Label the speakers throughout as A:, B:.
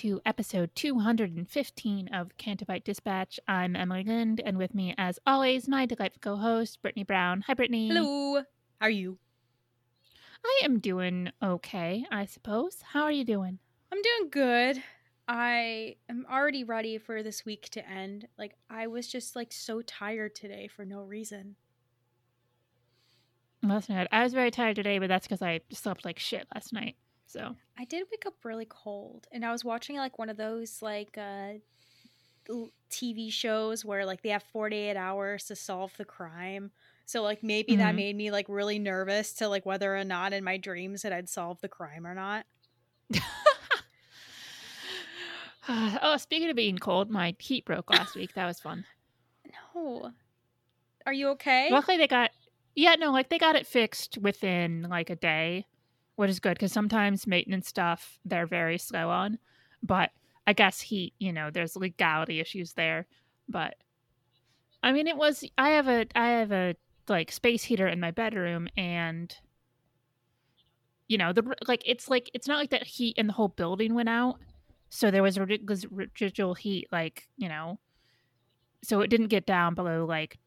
A: To episode 215 of Canto Bight Dispatch. I'm Emily Flind, and with me, as always, my delightful co-host Brittany Brown. Hi, Brittany.
B: Hello. How are you?
A: I am doing okay, I suppose. How are you doing?
B: I'm doing good. I am already ready for this week to end. Like I was just like so tired today for no reason.
A: That's not. I was very tired today, but that's because I slept like shit last night. So
B: I did wake up really cold and I was watching like one of those like uh TV shows where like they have 48 hours to solve the crime. So like maybe that
A: Mhm.
B: made me like really nervous to like whether or not in my dreams that I'd solve the crime or not.
A: oh, speaking of being cold, my heat broke last week. That was fun.
B: No. Are you okay?
A: Luckily, they got yeah, no, like they got it fixed within like a day, which is good because sometimes maintenance stuff they're very slow on. But I guess heat, you know, there's legality issues there. But I mean, it was I have a I have a like space heater in my bedroom, and you know the like it's like it's not like that heat in the whole building went out, so there was ridiculous residual heat, like you know, so it didn't get down below like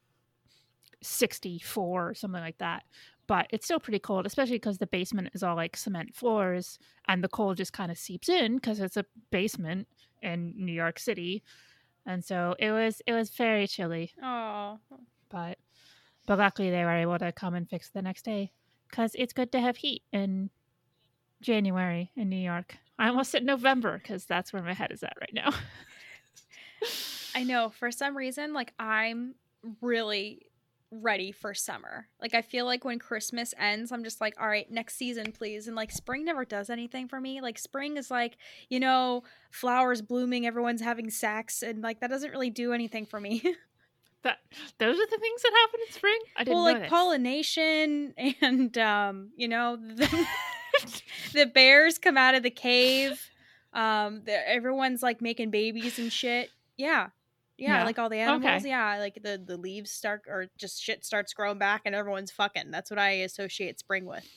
A: 64 or something like that but it's still pretty cold especially because the basement is all like cement floors and the cold just kind of seeps in because it's a basement in new york city and so it was it was very chilly
B: Oh.
A: but but luckily they were able to come and fix it the next day because it's good to have heat in january in new york i almost said november because that's where my head is at right now
B: I know. For some reason, like I'm really ready for summer. Like I feel like when Christmas ends, I'm just like, all right, next season, please. And like spring never does anything for me. Like spring is like, you know, flowers blooming, everyone's having sex, and like that doesn't really do anything for me.
A: that those are the things that happen in spring i didn't
B: well, like
A: this.
B: pollination and um, you know, the, the bears come out of the cave. Um, everyone's like making babies and shit. Yeah. Yeah,
A: Yeah.
B: like all the animals.
A: Okay.
B: Yeah, like the the leaves start or just shit starts growing back and everyone's fucking. That's what I associate spring with.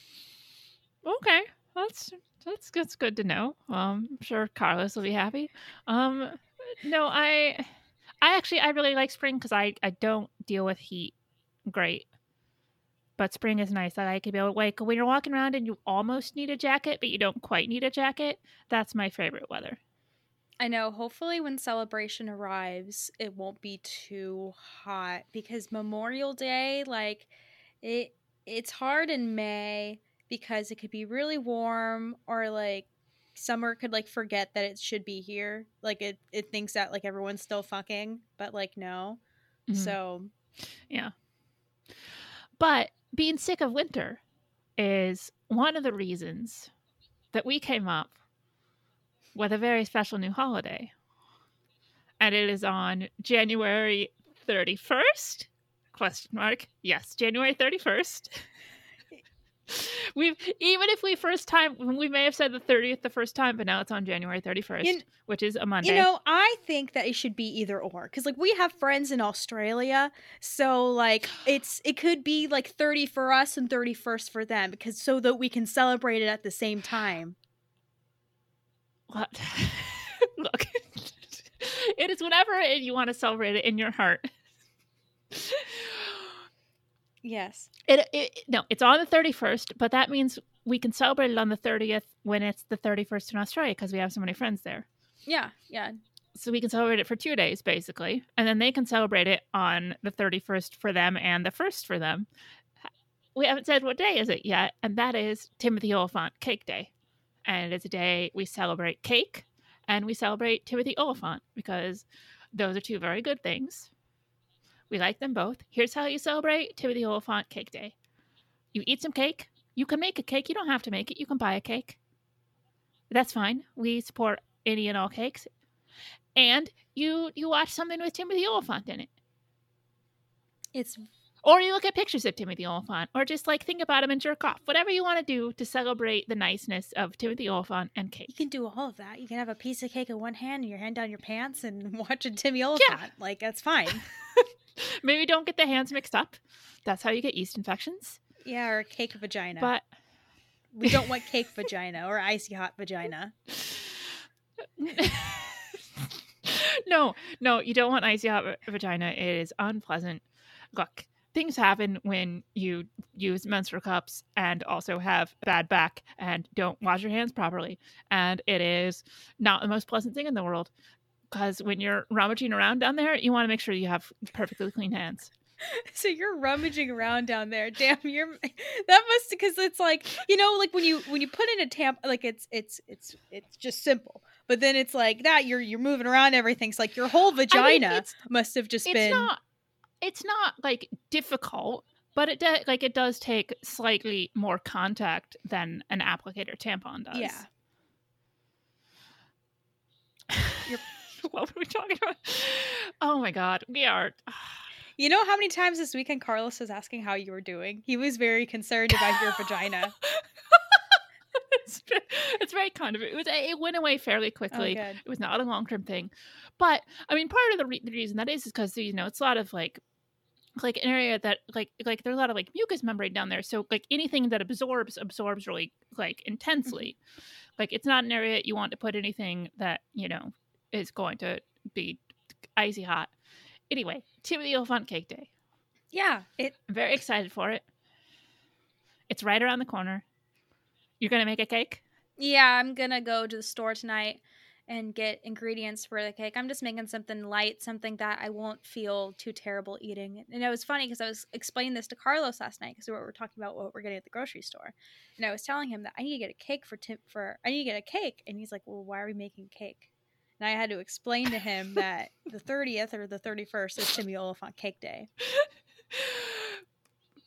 A: Okay, that's that's that's good to know. Um, I'm sure Carlos will be happy. Um, no, I, I actually I really like spring because I I don't deal with heat great, but spring is nice. I like to be able like when you're walking around and you almost need a jacket, but you don't quite need a jacket. That's my favorite weather.
B: I know. Hopefully, when celebration arrives, it won't be too hot because Memorial Day, like it, it's hard in May because it could be really warm or like summer could like forget that it should be here. Like it, it thinks that like everyone's still fucking, but like no.
A: Mhm.
B: So
A: Yeah. But being sick of winter is one of the reasons that we came up with a very special new holiday. And it is on January 31st? Question mark. Yes, January 31st. We've even if we first time we may have said the 30th the first time, but now it's on January 31st,
B: You-
A: which is a Monday.
B: You know, I think that it should be either or because like we have friends in Australia, so like it's it could be like 30 for us and 31st for them because so that we can celebrate it at the same time.
A: What? Look, it is whenever you want to celebrate it in your heart.
B: Yes.
A: It, it no, it's on the 31st, but that means we can celebrate it on the 30th when it's the 31st in Australia because we have so many friends there.
B: Yeah. Yeah.
A: So we can celebrate it for two days basically, and then they can celebrate it on the 31st for them and the first for them. We haven't said what day is it yet, and that is Timothy Olyphant Cake Day, and it's a day we celebrate cake and we celebrate Timothy Olyphant because those are two very good things. We like them both. Here's how you celebrate Timothy Olyphant Cake Day. You eat some cake. You can make a cake. You don't have to make it. You can buy a cake. That's fine. We support any and all cakes. And you you watch something with Timothy Olyphant in it.
B: It's
A: Or you look at pictures of Timothy Olyphant, or just like think about him and jerk off. Whatever you want to do to celebrate the niceness of Timothy Olyphant and cake.
B: you can do all of that. You can have a piece of cake in one hand and your hand down your pants and watch a Timmy Olyphant. Like that's fine.
A: Maybe don't get the hands mixed up. That's how you get yeast infections.
B: Yeah, or cake vagina.
A: But
B: we don't want cake vagina or icy hot vagina.
A: no, no, you don't want icy hot va- vagina. It is unpleasant. Look, things happen when you use menstrual cups and also have bad back and don't wash your hands properly. And it is not the most pleasant thing in the world because when you're rummaging around down there, you want to make sure you have perfectly clean hands.
B: So you're rummaging around down there. Damn, you're that must because it's like you know, like when you when you put in a tamp, like it's it's it's it's just simple. But then it's like that you're you're moving around everything. It's like your whole vagina
A: it's-
B: must have just
A: It's
B: been.
A: not. It's not like difficult, but it does like it does take slightly more contact than an applicator tampon does.
B: Yeah.
A: What were we talking about? Oh my god, we are.
B: You know how many times this weekend Carlos was asking how you were doing? He was very concerned about your vagina.
A: it's, it's very kind of it was it went away fairly
B: Oh,
A: quickly.
B: good.
A: it was not a long term thing, but I mean, part of the, re- the reason that is is because you know it's a lot of like like an area that like like there's a lot of like mucous membrane down there, so like anything that absorbs absorbs really like mm-hmm. intensely. Like it's not an area you want to put anything that you know is going to be icy hot. Anyway, Timothy Olyphant Cake Day.
B: Yeah, it.
A: I'm very excited for it. It's right around the corner. You're gonna make a cake?
B: Yeah, I'm gonna go to the store tonight and get ingredients for the cake. I'm just making something light, something that I won't feel too terrible eating. And it was funny because I was explaining this to Carlos last night because we were talking about what we're getting at the grocery store, and I was telling him that I need to get a cake for Tim for I need to get a cake, and he's like, "Well, why are we making cake?" And I had to explain to him that the 30th or the 31st is Timmy Olyphant Cake Day.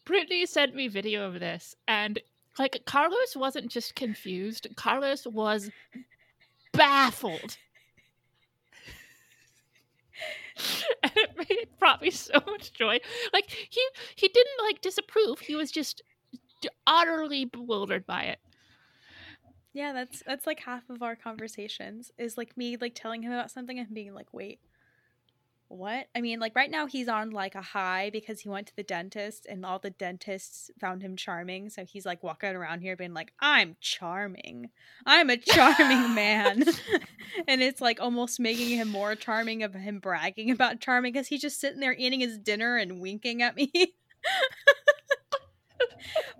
A: Brittany sent me video of this, and like Carlos wasn't just confused. Carlos was baffled. and it made it brought me so much joy. Like he he didn't like disapprove. He was just utterly bewildered by it.
B: Yeah, that's that's like half of our conversations is like me like telling him about something and being like, "Wait, what?" I mean, like right now he's on like a high because he went to the dentist and all the dentists found him charming, so he's like walking around here being like, "I'm charming. I'm a charming man." and it's like almost making him more charming of him bragging about charming cuz he's just sitting there eating his dinner and winking at me.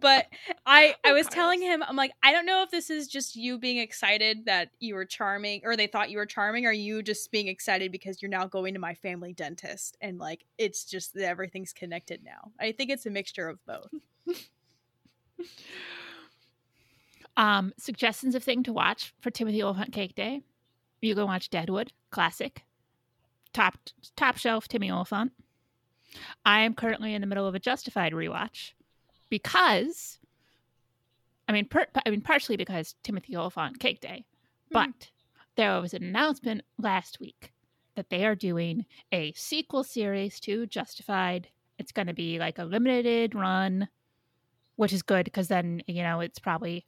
B: but I I was telling him I'm like I don't know if this is just you being excited that you were charming or they thought you were charming or you just being excited because you're now going to my family dentist and like it's just that everything's connected now. I think it's a mixture of both.
A: Um, suggestions of thing to watch for Timothy Olyphant Cake Day. You go watch Deadwood, classic. Top top shelf Timmy Olyphant. I am currently in the middle of a Justified rewatch because I mean per, I mean partially because Timothy Olyphant Cake Day, hmm. but there was an announcement last week that they are doing a sequel series to Justified. It's going to be like a limited run, which is good because then you know it's probably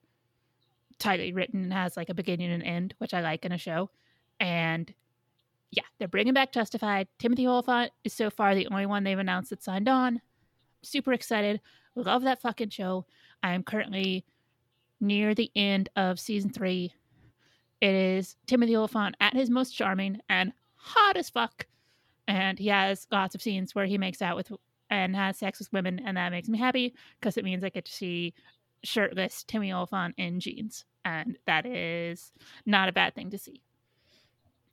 A: tightly written and has like a beginning and end, which I like in a show. And yeah, they're bringing back Justified. Timothy Olyphant is so far the only one they've announced that signed on. Super excited. Love that fucking show. I am currently near the end of season three. It is Timothy Olyphant at his most charming and hot as fuck. and he has lots of scenes where he makes out with and has sex with women, and that makes me happy because it means I get to see shirtless Timmy Olyphant in jeans, and that is not a bad thing to see.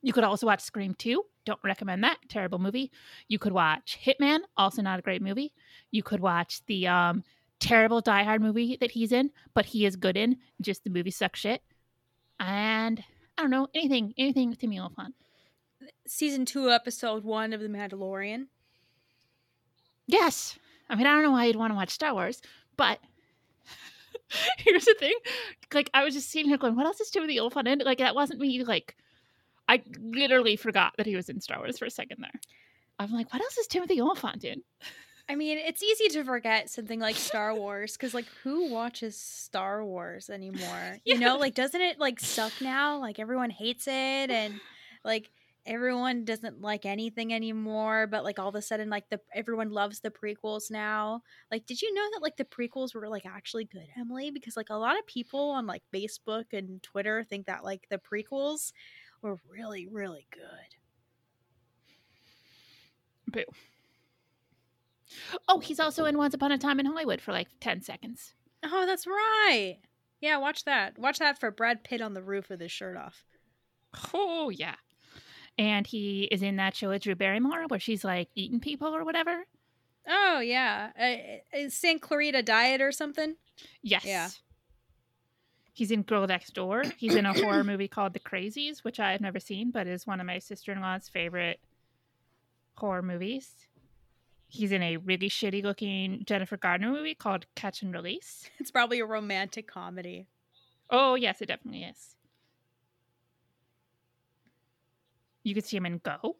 A: You could also watch Scream 2. Don't recommend that. Terrible movie. You could watch Hitman, also not a great movie. You could watch the um, terrible Die Hard movie that he's in, but he is good in. Just the movie sucks shit. And I don't know, anything, anything with Timmy Olyphant.
B: Season two, episode one of The Mandalorian.
A: Yes. I mean, I don't know why you'd want to watch Star Wars, but here's the thing. Like, I was just sitting here going, what else is Timothy Olyphant in? Like, that wasn't me, like, I literally forgot that he was in Star Wars for a second there. I'm like, what else is Timothy Olyphant in?
B: I mean, it's easy to forget something like Star Wars because, like, who watches Star Wars anymore?
A: Yeah.
B: You know, like, doesn't it like suck now? Like, everyone hates it, and like everyone doesn't like anything anymore. But like, all of a sudden, like the everyone loves the prequels now. Like, did you know that like the prequels were like actually good, Emily? Because like a lot of people on like Facebook and Twitter think that like the prequels were really, really good.
A: Boo. Oh, he's also in Once Upon a Time in Hollywood for like 10 seconds.
B: Oh, that's right. Yeah, watch that. Watch that for Brad Pitt on the roof with his shirt off.
A: Oh, yeah. And he is in that show with Drew Barrymore where she's like eating people or whatever.
B: Oh yeah, uh, is Santa Clarita Diet or something?
A: Yes.
B: Yeah.
A: He's in Girl Next Door. He's in a horror movie called The Crazies, which I have never seen, but is one of my sister in law's favorite horror movies. He's in a really shitty looking Jennifer Gardner movie called Catch and Release.
B: It's probably a romantic comedy.
A: Oh, yes, it definitely is. You could see him in Go.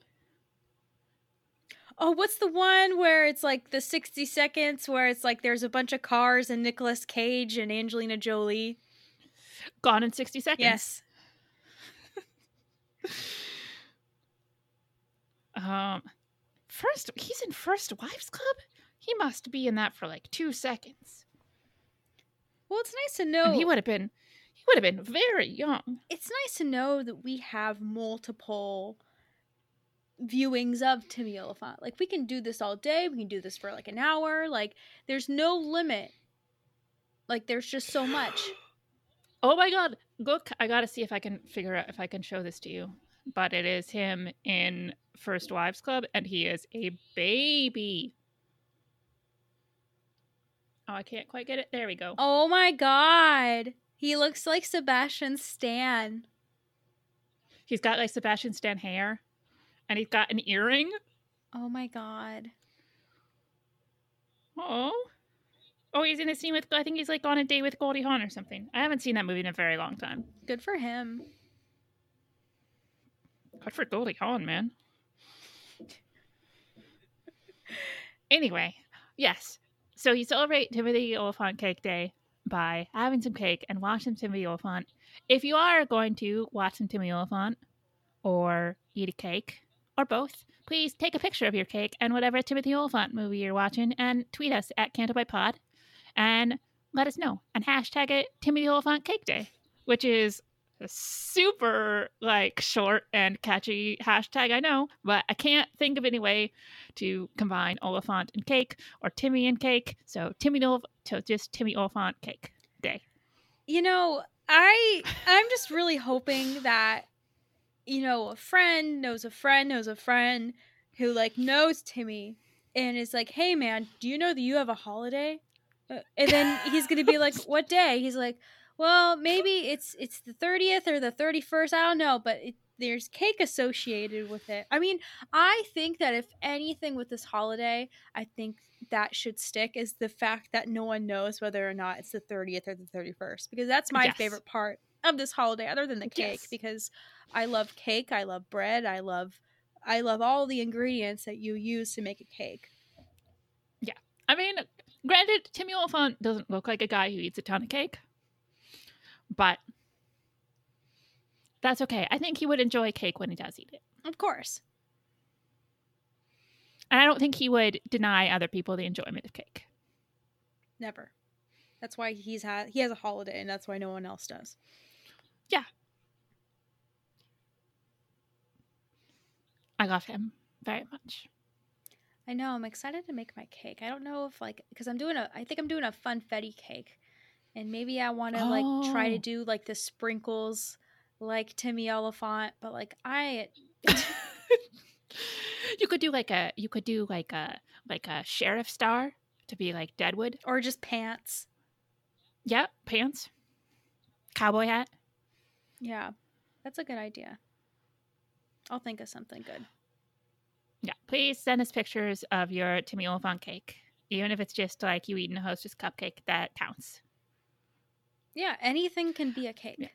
B: Oh, what's the one where it's like the 60 seconds where it's like there's a bunch of cars and Nicolas Cage and Angelina Jolie?
A: Gone in 60 seconds.
B: Yes.
A: Um, first, he's in First Wives Club. He must be in that for like two seconds.
B: Well, it's nice to know.
A: And he would have been, he would have been very young.
B: it's nice to know that we have multiple viewings of Timmy Olyphant. Like we can do this all day. We can do this for like an hour. Like there's no limit. Like there's just so much.
A: Oh my god, look! I gotta see if I can figure out if I can show this to you. But it is him in First Wives Club, and he is a baby. Oh, I can't quite get it. There we go.
B: Oh my god. He looks like Sebastian Stan.
A: He's got like Sebastian Stan hair, and he's got an earring.
B: Oh my god.
A: Oh. Oh, he's in a scene with. I think he's like on a date with Goldie Hawn or something. I haven't seen that movie in a very long time.
B: Good for him.
A: Good for Goldie Hawn, man. anyway, yes. So you celebrate Timothy Olyphant Cake Day by having some cake and watching Timothy Olyphant. If you are going to watch some Timothy Olyphant or eat a cake or both, please take a picture of your cake and whatever Timothy Olyphant movie you're watching and tweet us at CantoBightPod and let us know and hashtag it Timothy Olyphant Cake Day, which is a super like short and catchy hashtag I know, but I can't think of any way to combine Olyphant and cake or Timmy and cake. So Timmy Olif- just Timmy Olyphant Cake Day.
B: You know, I I'm just really hoping that you know, a friend knows a friend knows a friend who like knows Timmy and is like, "Hey man, do you know that you have a holiday?" Uh, and then he's going to be like, "What day?" He's like, "Well, maybe it's it's the 30th or the 31st, I don't know, but it, there's cake associated with it." I mean, I think that if anything with this holiday, I think that should stick is the fact that no one knows whether or not it's the 30th or the 31st because that's my
A: Yes.
B: favorite part of this holiday other than the cake
A: Yes.
B: because I love cake, I love bread, I love I love all the ingredients that you use to make a cake.
A: Yeah, I mean, granted, Timmy Olyphant doesn't look like a guy who eats a ton of cake, but that's okay. I think he would enjoy cake when he does eat it.
B: Of course.
A: And I don't think he would deny other people the enjoyment of cake.
B: Never. That's why he's had he has a holiday and that's why no one else does. Yeah.
A: I love him. very much.
B: I know. I'm excited to make my cake. I don't know if like because I'm doing a. I think I'm doing a funfetti cake, and maybe I want to like try to
A: Oh.
B: do like the sprinkles, like Timmy Olyphant. But like I,
A: you could do like a you could do like a like a sheriff star to be like Deadwood.
B: or just pants.
A: Yeah, pants, cowboy hat.
B: Yeah, that's a good idea. I'll think of something good.
A: Yeah, please send us pictures of your Timmy Olyphant cake, even if it's just like you eating a Hostess cupcake. That counts.
B: Yeah, anything can be a cake.
A: Yeah.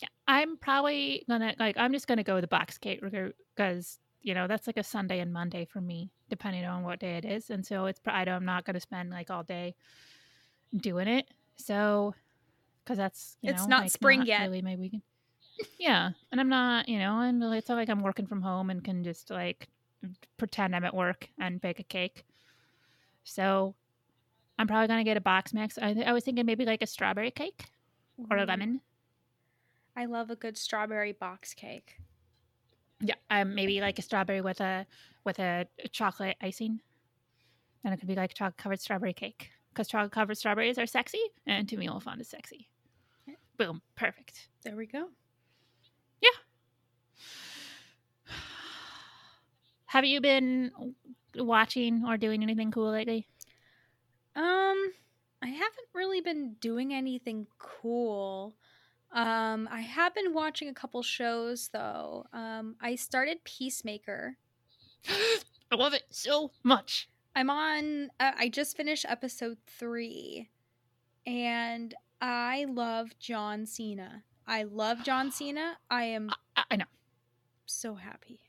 A: Yeah, I'm probably gonna like. I'm just gonna go with the box cake because you know that's like a Sunday and Monday for me, depending on what day it is, and so it's. I don't- I'm not gonna spend like all day doing it. So, because that's you
B: It's
A: know,
B: not
A: like,
B: spring
A: not
B: yet.
A: Really, my weekend. Yeah, and I'm not. You know, and it's not like I'm working from home and can just like pretend I'm at work and bake a cake. So, I'm probably gonna get a box mix. I, I was thinking maybe like a strawberry cake or a lemon.
B: I love a good strawberry box cake.
A: Yeah, um, maybe like a strawberry with a with a chocolate icing, and it could be like chocolate covered strawberry cake because chocolate covered strawberries are sexy, and to me, Olyphant is sexy. Boom, perfect.
B: There we go.
A: Have you been watching or doing anything cool lately?
B: Um, I haven't really been doing anything cool. Um, I have been watching a couple shows though. Um, I started Peacemaker.
A: I love it so much.
B: I'm on. Uh, I just finished episode three, and I love John Cena. I love John Cena. I am
A: I, I know.
B: so happy.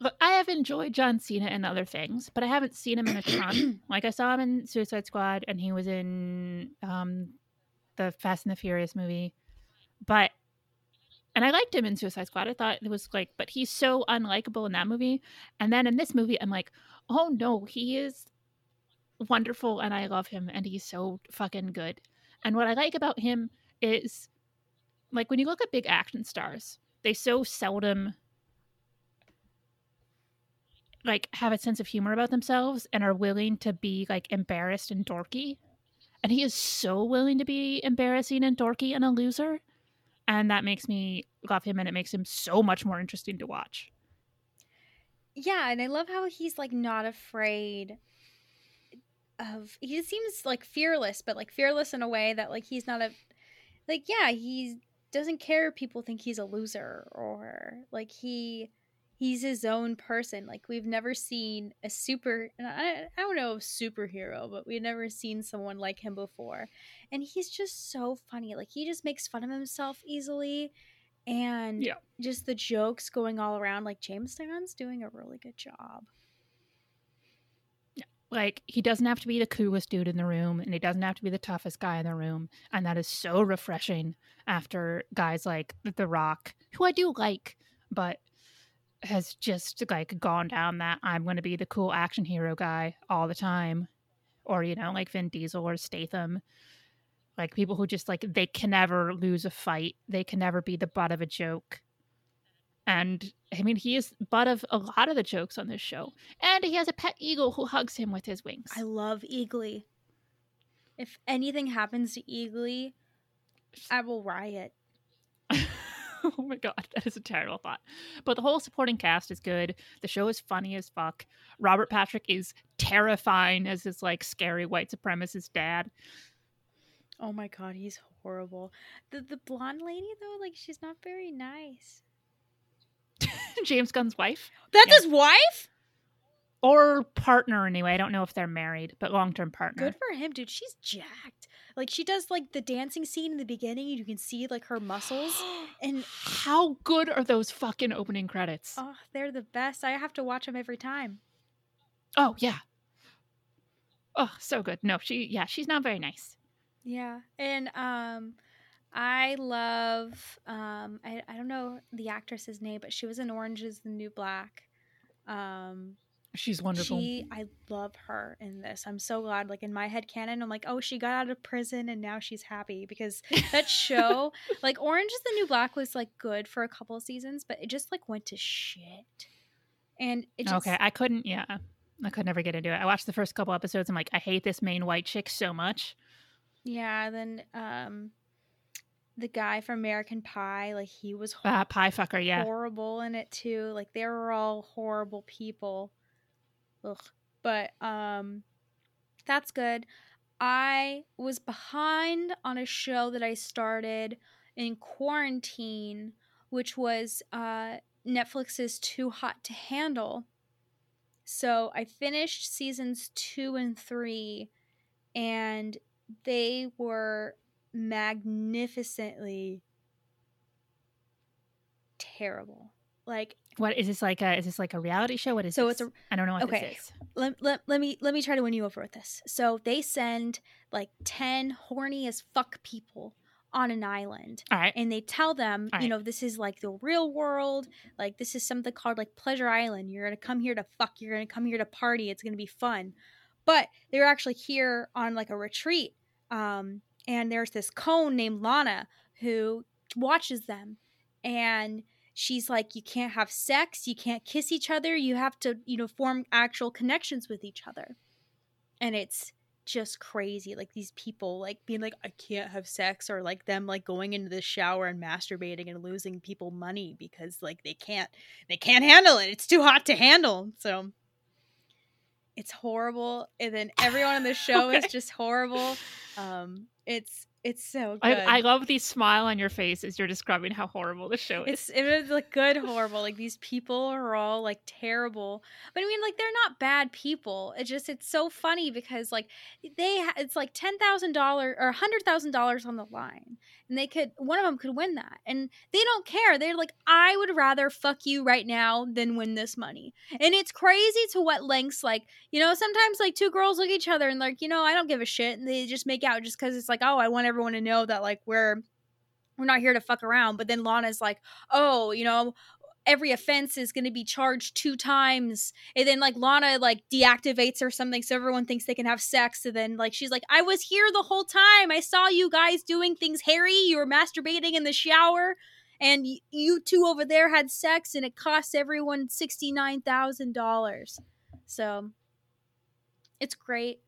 A: Look, I have enjoyed John Cena and other things, but I haven't seen him in a ton. like I saw him in Suicide Squad, and he was in um, the Fast and the Furious movie. But and I liked him in Suicide Squad. I thought it was like, but he's so unlikable in that movie. And then in this movie, I'm like, oh no, he is wonderful, and I love him, and he's so fucking good. And what I like about him is, like, when you look at big action stars, they so seldom like have a sense of humor about themselves and are willing to be like embarrassed and dorky. And he is so willing to be embarrassing and dorky and a loser. And that makes me love him and it makes him so much more interesting to watch.
B: Yeah, and I love how he's like not afraid of he seems like fearless, but like fearless in a way that like he's not a like yeah, he doesn't care if people think he's a loser or like he he's his own person. Like we've never seen a super and I, I don't know superhero, but we've never seen someone like him before. And he's just so funny. Like he just makes fun of himself easily and
A: Yeah.
B: just the jokes going all around like James Gunn's doing a really good job.
A: Like he doesn't have to be the coolest dude in the room and he doesn't have to be the toughest guy in the room. And that is so refreshing after guys like The Rock, who I do like, but has just like gone down that I'm going to be the cool action hero guy all the time. Or, you know, like Vin Diesel or Statham. Like people who just like they can never lose a fight. They can never be the butt of a joke. And I mean, he is butt of a lot of the jokes on this show. And he has a pet eagle who hugs him with his wings.
B: I love Eagly. If anything happens to Eagly, I will riot.
A: oh my god, that is a terrible thought. But the whole supporting cast is good. The show is funny as fuck. Robert Patrick is terrifying as his like scary white supremacist dad.
B: Oh my god, he's horrible. The the blonde lady though, like she's not very nice.
A: James Gunn's wife
B: That's
A: Yeah.
B: his wife?
A: or partner anyway. I don't know if they're married, but long term partner.
B: Good for him, dude. She's jacked. Like she does like the dancing scene in the beginning, and you can see like her muscles. And
A: how good are those fucking opening credits?
B: oh, they're the best. I have to watch them every time.
A: Oh yeah. Oh, so good. No, she yeah, she's not very nice.
B: Yeah. And um I love um I, I don't know the actress's name, but she was in Orange is the New Black. Um
A: She's wonderful.
B: She, I love her in this. I'm so glad. Like in my head canon, I'm like, oh, she got out of prison and now she's happy because that show, like Orange is the New Black, was like good for a couple of seasons, but it just like went to shit. And it just,
A: okay, I couldn't. Yeah, I could never get into it. I watched the first couple episodes. I'm like, I hate this main white chick so much.
B: yeah. Then um, the guy from American Pie, like he was
A: Uh, pie fucker. Yeah.
B: horrible in it too. Like they were all horrible people. Ugh. But um that's good. I was behind on a show that I started in quarantine, which was uh Netflix's Too Hot to Handle. So I finished seasons 2 and 3 and they were magnificently terrible. Like
A: What is this like? A, is this like a reality show? What is
B: So
A: this?
B: it's a-
A: I don't know what
B: okay.
A: this is.
B: let, let, let me let me try to win you over with this. So they send like 10 horny as fuck people on an island
A: All right.
B: and they tell them, you know, this is like the real world. Like this is something called like Pleasure Island. You're going to come here to fuck, you're going to come here to party. It's going to be fun. But they're actually here on like a retreat. Um and there's this cone named Lana who watches them and she's like you can't have sex you can't kiss each other you have to you know form actual connections with each other. And it's just crazy like these people like being like i can't have sex or like them like going into the shower and masturbating and losing people money because like they can't they can't handle it it's too hot to handle so it's horrible and then everyone on the show is just horrible um it's it's so good
A: I, I love the smile on your face as you're describing how horrible the show is.
B: it's it was like good horrible like these people are all like terrible but i mean like they're not bad people it just it's so funny because like they ha- it's like $10000 or $100000 on the line and they could one of them could win that and they don't care they're like i would rather fuck you right now than win this money and it's crazy to what lengths like you know sometimes like two girls look at each other and like you know i don't give a shit and they just make out just because it's like oh i want everyone to know that like we're we're not here to fuck around. But then Lana's like, oh, you know, every offense is going to be charged two times. And then like Lana like deactivates or something so everyone thinks they can have sex. And then like she's like, I was here the whole time. I saw you guys doing things hairy. You were masturbating in the shower. And y- you two over there had sex, and it cost everyone $69,000. So it's great.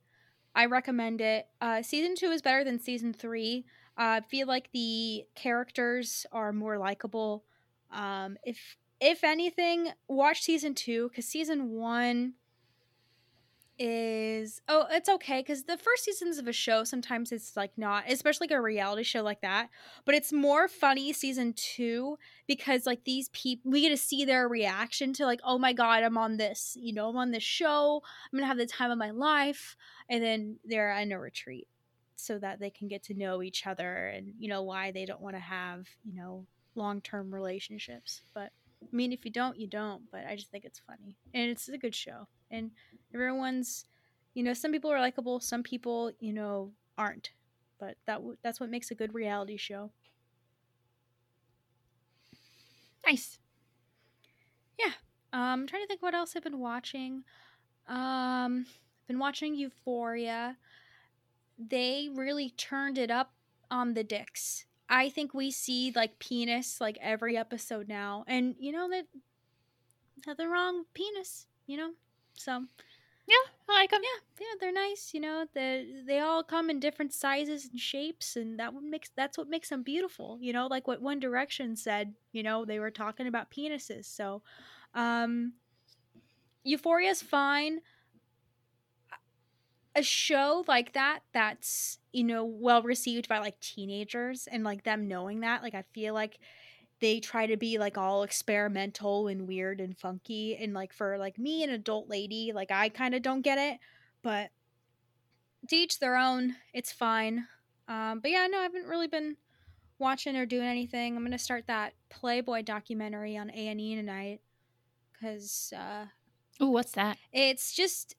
B: I recommend it. Uh, season two is better than season three. Uh, I feel like the characters are more likable. Um, if if anything, watch season two because season one is oh it's okay because the first seasons of a show sometimes it's like not especially like a reality show like that but it's more funny season two because like these people we get to see their reaction to like oh my god i'm on this you know i'm on this show i'm gonna have the time of my life and then they're in a retreat so that they can get to know each other and you know why they don't want to have you know long-term relationships but i mean if you don't you don't but i just think it's funny and it's a good show and everyone's you know some people are likable some people you know aren't but that w- that's what makes a good reality show.
A: Nice.
B: Yeah um I'm trying to think what else i've been watching. Um i've been watching euphoria. They really turned it up on the dicks. I think we see like penis like every episode now and you know that nothing wrong with penis you know so
A: Yeah, I like them.
B: yeah yeah they're nice you know they they all come in different sizes and shapes and that what makes that's what makes them beautiful you know like what one direction said you know they were talking about penises so um euphoria's fine a show like that that's you know well received by like teenagers and like them knowing that like i feel like they try to be like all experimental and weird and funky and like for like me an adult lady like i kind of don't get it but to each their own it's fine um but yeah no i haven't really been watching or doing anything i'm gonna start that playboy documentary on a&e tonight because uh
A: Ooh, what's that?
B: it's just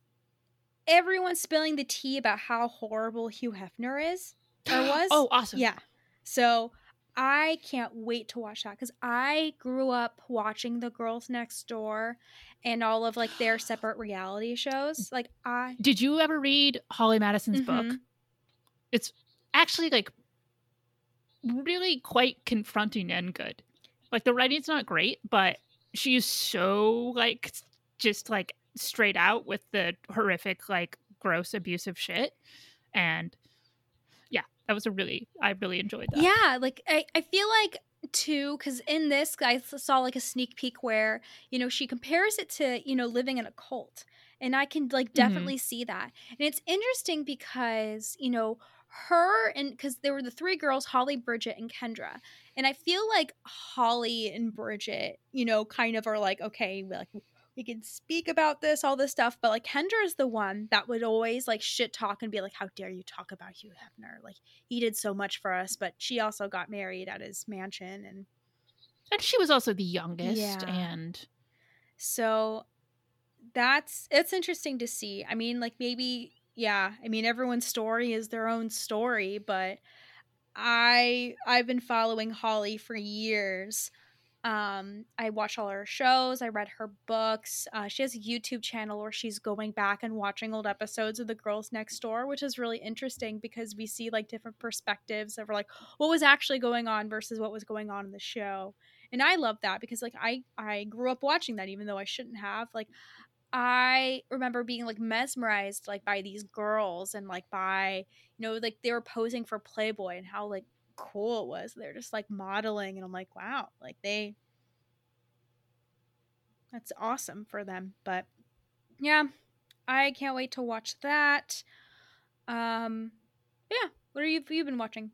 B: everyone spilling the tea about how horrible hugh hefner is or was
A: oh, awesome.
B: yeah. So I can't wait to watch that because I grew up watching The Girls Next Door and all of like their separate reality shows. Like I
A: Did you ever read Holly Madison's book?
B: Mhm.
A: It's actually like really quite confronting and good. Like the writing's not great, but she's so like just like straight out with the horrific like gross abusive shit and that was a really I really enjoyed that.
B: Yeah, like I, I feel like too because in this I saw like a sneak peek where you know she compares it to you know living in a cult and I can like mm-hmm. definitely see that and it's interesting because you know her and because there were the three girls Holly Bridget and Kendra and I feel like Holly and Bridget you know kind of are like okay like we can speak about this all this stuff but like Kendra is the one that would always like shit talk and be like how dare you talk about Hugh Hefner like he did so much for us, but she also got married at his mansion and
A: And she was also the youngest
B: Yeah.
A: and
B: so that's it's interesting to see. I mean, like maybe yeah, I mean everyone's story is their own story, but I I've been following Holly for years. Um, I watch all her shows. I read her books. Uh, she has a YouTube channel where she's going back and watching old episodes of The Girls Next Door, which is really interesting because we see like different perspectives of like what was actually going on versus what was going on in the show. And I love that because like I I grew up watching that even though I shouldn't have. Like I remember being like mesmerized like by these girls and like by you know like they were posing for Playboy and how like cool it was. They're just like modeling and I'm like, wow, like they that's awesome for them. But yeah, I can't wait to watch that. Um yeah, what are you you been watching?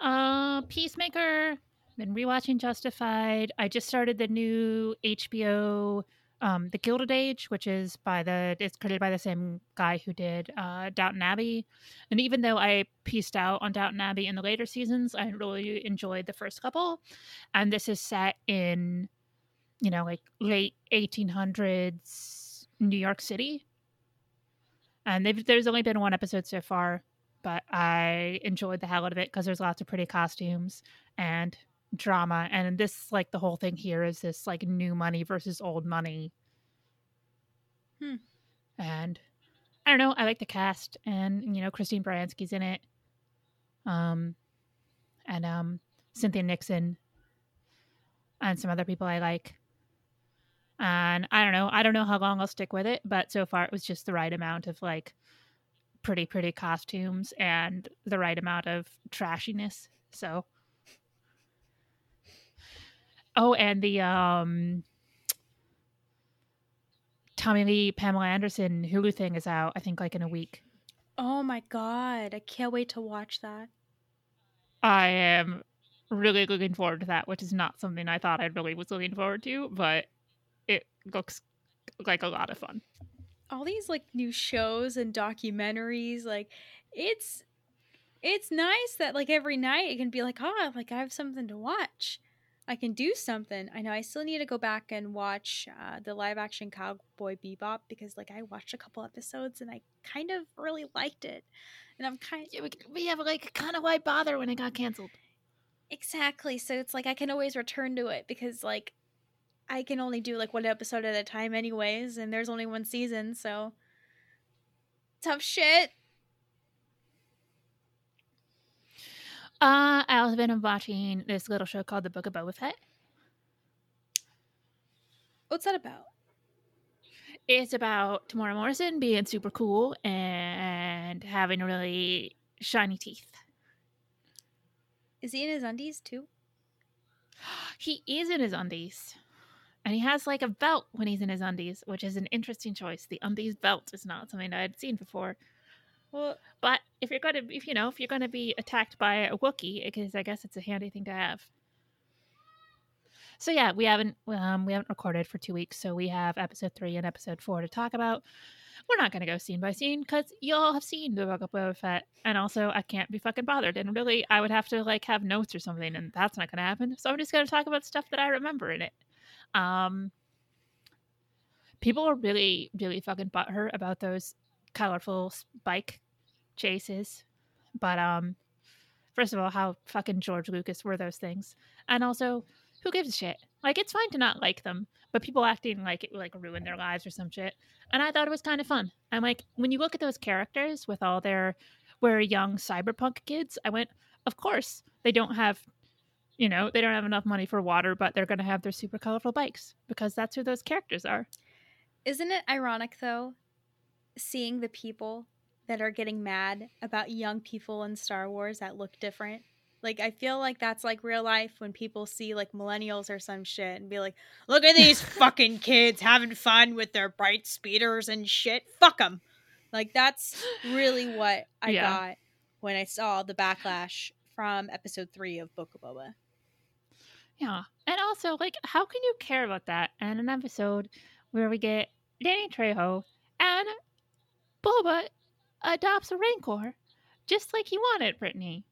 A: Uh, Peacemaker. Been rewatching Justified. I just started the new HBO, um, The Gilded Age, which is by the it's created by the same guy who did uh, Downton Abbey. And even though I pieced out on Downton Abbey in the later seasons, I really enjoyed the first couple. And this is set in, you know, like late 1800s New York City. And there's only been one episode so far, but I enjoyed the hell out of it because there's lots of pretty costumes and drama. And this, like, the whole thing here is this, like, new money versus old money.
B: Hmm.
A: And I don't know. I like the cast, and you know, Christine Baranski's in it. Um, and um, Cynthia Nixon, and some other people I like. And I don't know. I don't know how long I'll stick with it, but so far it was just the right amount of like pretty, pretty costumes and the right amount of trashiness. So, oh, and the um, Tommy Lee, Pamela Anderson Hulu thing is out. I think like in a week.
B: Oh my god, I can't wait to watch that.
A: I am really looking forward to that, which is not something I thought I really was looking forward to, but it looks like a lot of fun.
B: all these like new shows and documentaries like it's it's nice that like every night it can be like oh like i have something to watch i can do something i know i still need to go back and watch uh, the live action cowboy bebop because like i watched a couple episodes and i kind of really liked it and i'm kind of.
A: Yeah, we, we have like kind of why bother when it got canceled.
B: exactly so it's like i can always return to it because like i can only do like one episode at a time anyways and there's only one season so tough shit
A: Uh, I've been watching this little show called The Book of Boba Fett.
B: what's that about
A: It's about Temuera Morrison being super cool and having really shiny teeth.
B: Is he in his undies too?
A: He is in his undies. And he has like a belt when he's in his undies, which is an interesting choice. The undies belt is not something I had seen before.
B: Well,
A: But if you're gonna, if you know, if you're gonna be attacked by a Wookiee, because I guess it's a handy thing to have. So yeah, we haven't um, we haven't recorded for two weeks, so we have episode three and episode four to talk about. We're not gonna go scene by scene because y'all have seen the Book of Boba Fett, and also I can't be fucking bothered. And really, I would have to like have notes or something, and that's not gonna happen. So I'm just gonna talk about stuff that I remember in it. Um, people are really, really fucking butthurt about those colorful bike chases, but um, First of all, how fucking George Lucas were those things? And also, who gives a shit? Like, it's fine to not like them, but people acting like it like ruined their lives or some shit. And I thought it was kind of fun. I'm like, when you look at those characters with all their were young cyberpunk kids, I went, of course they don't have, you know, they don't have enough money for water, but they're going to have their super colorful bikes because that's who those characters are.
B: Isn't it ironic though, seeing the people that are getting mad about young people in Star Wars that look different? Like I feel like that's like real life when people see like millennials or some shit and be like, "Look at these fucking kids having fun with their bright speeders and shit. Fuck them." Like that's really what I
A: Yeah.
B: got when I saw the backlash from episode 3 of Book of Boba.
A: Yeah. And also, like, how can you care about that And an episode where we get Danny Trejo and Boba adopts a Rancor just like he wanted, Brittany?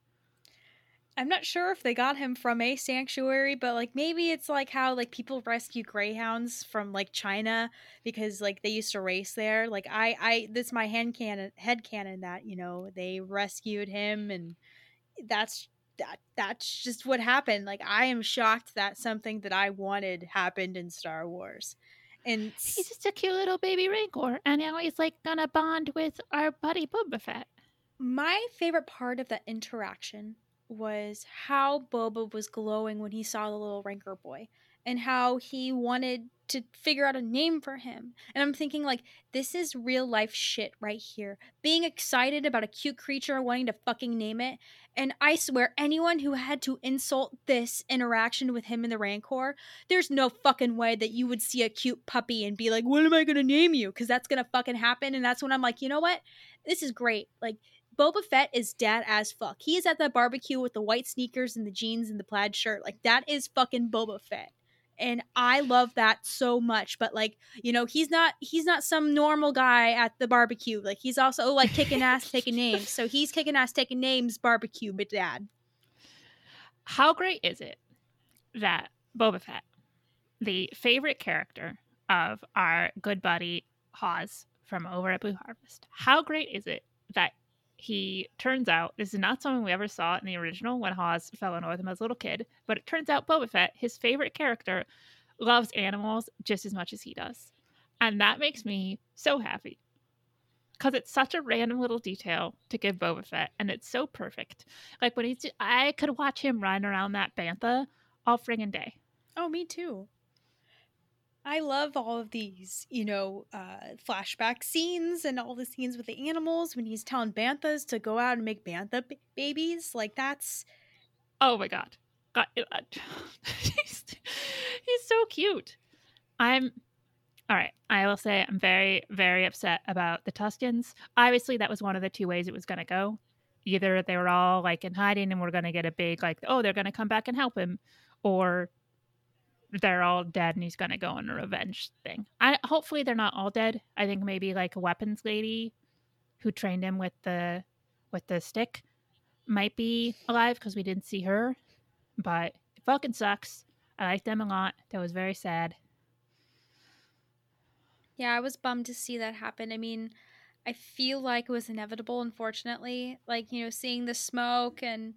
B: I'm not sure if they got him from a sanctuary, but like maybe it's like how like people rescue greyhounds from like China because like they used to race there. Like I I this is my hand cannon head cannon that, you know, they rescued him and that's that that's just what happened. Like I am shocked that something that I wanted happened in Star Wars. And
A: He's just a cute little baby Rancor, and now he's like gonna bond with our buddy Boba Fett.
B: My favorite part of that interaction was how Boba was glowing when he saw the little Rancor boy and how he wanted to figure out a name for him. And I'm thinking, like, this is real life shit right here. Being excited about a cute creature, wanting to fucking name it. And I swear, anyone who had to insult this interaction with him in the Rancor, there's no fucking way that you would see a cute puppy and be like, what am I gonna name you? Because that's gonna fucking happen. And that's when I'm like, you know what? This is great. Like, Boba Fett is dad as fuck. He is at that barbecue with the white sneakers and the jeans and the plaid shirt. Like that is fucking Boba Fett. And I love that so much. But like, you know, he's not he's not some normal guy at the barbecue. Like he's also oh, like kicking ass taking names. So he's kicking ass taking names barbecue but dad.
A: How great is it that Boba Fett, the favorite character of our good buddy Hawes from over at Blue Harvest, how great is it that he turns out this is not something we ever saw in the original when Hawes fell in love with him as a little kid, but it turns out Boba Fett, his favorite character, loves animals just as much as he does. And that makes me so happy. Because it's such a random little detail to give Boba Fett, and it's so perfect. Like when he's, I could watch him run around that bantha all friggin' day.
B: Oh, me too. I love all of these, you know, uh, flashback scenes and all the scenes with the animals when he's telling banthas to go out and make bantha b- babies. Like that's
A: Oh my god, god uh, he's, he's so cute. I'm all right. I will say I'm very, very upset about the Tuskens. Obviously, that was one of the two ways it was going to go. Either they were all like in hiding and we're going to get a big like, oh, they're going to come back and help him, or they're all dead and he's going to go on a revenge thing. I hopefully they're not all dead. I think maybe like a weapons lady who trained him with the with the stick might be alive because we didn't see her, but it fucking sucks. I like them a lot. That was very sad.
B: Yeah, I was bummed to see that happen. I mean, I feel like it was inevitable, unfortunately. Like, you know, seeing the smoke and,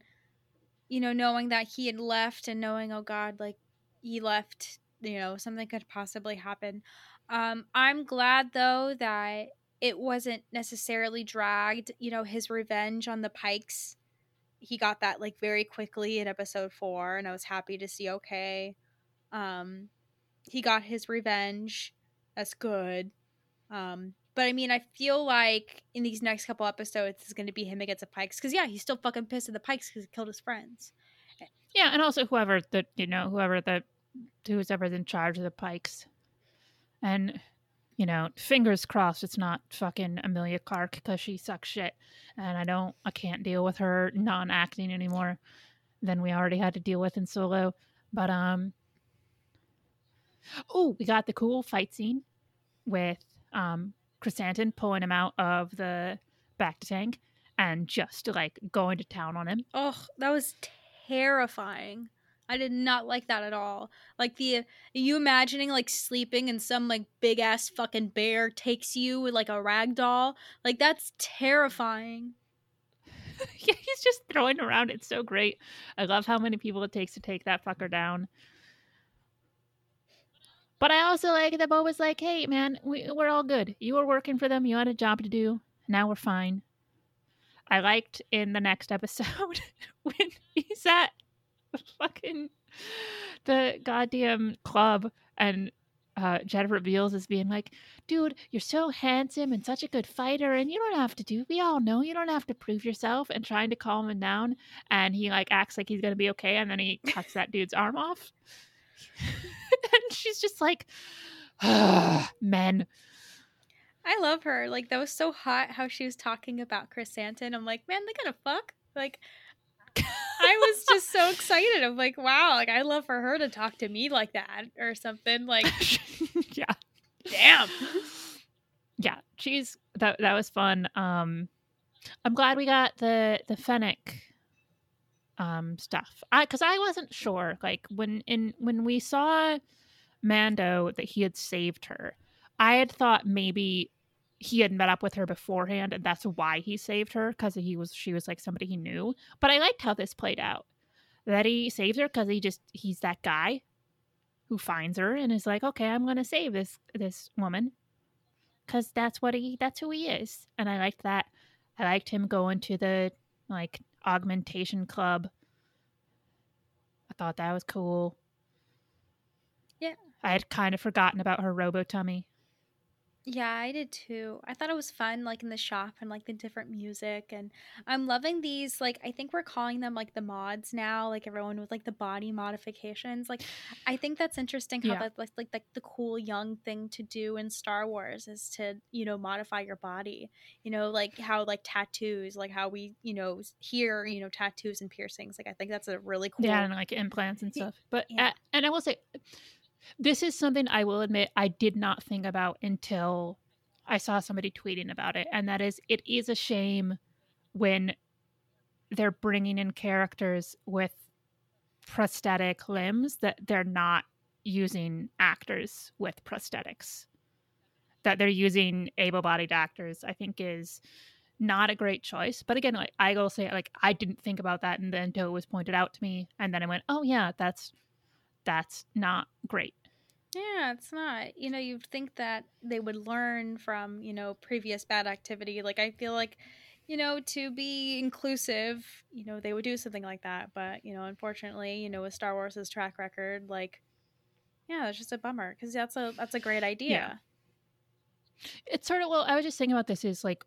B: you know, knowing that he had left and knowing, oh God, like he left, you know, something could possibly happen. Um, I'm glad though that it wasn't necessarily dragged, you know, his revenge on the Pikes. He got that like very quickly in episode four, and I was happy to see okay. Um, he got his revenge that's good. Um, but I mean, I feel like in these next couple episodes, it's going to be him against the Pikes because yeah, he's still fucking pissed at the Pikes because he killed his friends.
A: Yeah, and also whoever the you know whoever the who's ever in charge of the Pikes, and you know fingers crossed it's not fucking Emilia Clarke because she sucks shit, and I don't I can't deal with her non-acting anymore than we already had to deal with in Solo. But um, oh, we got the cool fight scene with um Krrsantan pulling him out of the bacta tank and just like going to town on him.
B: Oh, that was terrifying. I did not like that at all. Like the you imagining like sleeping and some like big ass fucking bear takes you with like a rag doll? Like that's terrifying.
A: yeah, he's just throwing around. It's so great. I love how many people it takes to take that fucker down. But I also like that Bo was like, "Hey, man, we, we're all good. You were working for them. You had a job to do. Now we're fine." I liked in the next episode when he's at the fucking the goddamn club and uh, Jennifer Beals is being like, dude, you're so handsome and such a good fighter, and you don't have to do. We all know you don't have to prove yourself. And trying to calm him down, and he like acts like he's gonna be okay, and then he cuts that dude's arm off. and she's just like, men.
B: I love her. Like that was so hot how she was talking about Krrsantan. I'm like, man, they gotta fuck. Like I was just so excited. I'm like, wow, like I love for her to talk to me like that or something. Like
A: yeah.
B: Damn.
A: Yeah, she's that that was fun. Um I'm glad we got the the Fennec um stuff. I cuz I wasn't sure like when in when we saw Mando that he had saved her. I had thought maybe he had met up with her beforehand and that's why he saved her because he was she was like somebody he knew. But i liked how this played out. That he saves her because he just he's that guy who finds her and is like okay i'm gonna save this this woman. Because that's what he that's who he is. And i liked that. I liked him going to the like augmentation club. I thought that was cool.
B: Yeah.
A: i had kind of forgotten about her robo tummy
B: Yeah, I did too. I thought it was fun, like in the shop and like the different music. And I'm loving these, like, I think we're calling them like the mods now, like everyone with like the body modifications. Like, I think that's interesting how
A: Yeah.
B: that's like, like, like the cool young thing to do in Star Wars is to, you know, modify your body. You know, like how like tattoos, like how we, you know, hear, you know, tattoos and piercings. Like, I think that's a really cool.
A: Yeah, and like implants and stuff. But
B: yeah.
A: uh, and I will say, this is something I will admit I did not think about until I saw somebody tweeting about it, and that is it is a shame when they're bringing in characters with prosthetic limbs that they're not using actors with prosthetics. That they're using able-bodied actors, I think is not a great choice. But again, like I will say, like I didn't think about that, and then until it was pointed out to me, and then I went, "Oh yeah, that's that's not great."
B: Yeah, it's not. You know, you'd think that they would learn from, you know, previous bad activity. Like, I feel like, you know, to be inclusive, you know, they would do something like that. But, you know, unfortunately, you know, with Star Wars' track record, like, yeah, it's just a bummer because that's a that's a great idea.
A: It's sort of well, I was just thinking about this is like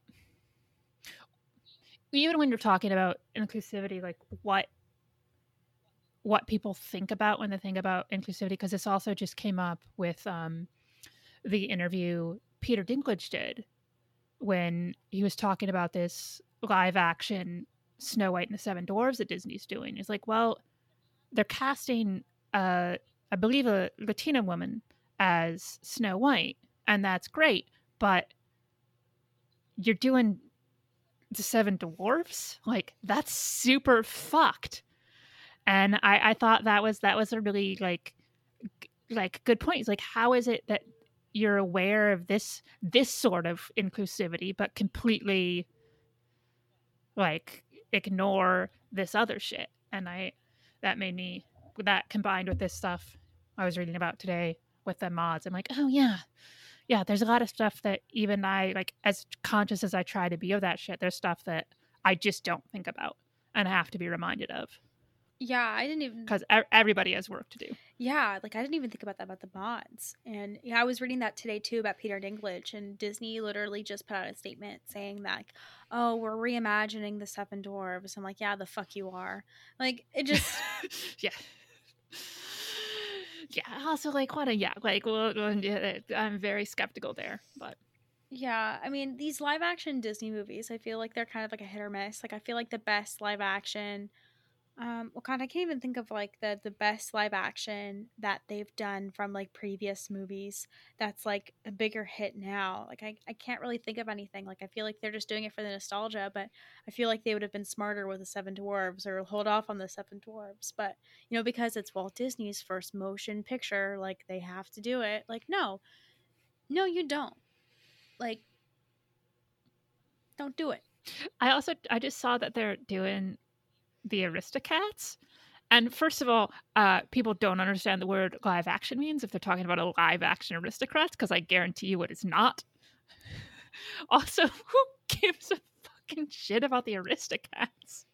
A: even when you're talking about inclusivity, like what what people think about when they think about inclusivity, because this also just came up with um, the interview Peter Dinklage did when he was talking about this live action Snow White and the Seven Dwarves that Disney's doing. It's like, well, they're casting, uh, I believe, a Latina woman as Snow White, and that's great, but you're doing the Seven Dwarfs? Like, that's super fucked and I, I thought that was that was a really like like good point. It's like how is it that you're aware of this this sort of inclusivity, but completely like ignore this other shit? And I that made me that combined with this stuff I was reading about today with the mods. I'm like, oh yeah, yeah. There's a lot of stuff that even I like as conscious as I try to be of that shit. There's stuff that I just don't think about and I have to be reminded of
B: Yeah, I didn't even
A: because everybody has work to do.
B: Yeah, like I didn't even think about that about the mods. And yeah, I was reading that today too about Peter Dinklage and Disney literally just put out a statement saying that like, oh, we're reimagining the seven dwarves. I'm like, yeah, the fuck you are. Like it just
A: yeah. Yeah. Also, like, what a yeah. Like, well, I'm very skeptical there, but
B: Yeah, I mean, these live action Disney movies, I feel like they're kind of like a hit or miss. Like I feel like the best live action um well god, I can't even think of like the the best live action that they've done from like previous movies that's like a bigger hit now. Like I, I can't really think of anything. Like I feel like they're just doing it for the nostalgia, but I feel like they would have been smarter with the Seven Dwarves or hold off on the Seven Dwarves. But you know, because it's Walt Disney's first motion picture, like they have to do it. Like, no. No, you don't like don't do it
A: I also I just saw that they're doing the Aristocats. And first of all, uh, people don't understand the word live action means if they're talking about a live action Aristocats, because I guarantee you it is not. also, who gives a fucking shit about the Aristocats?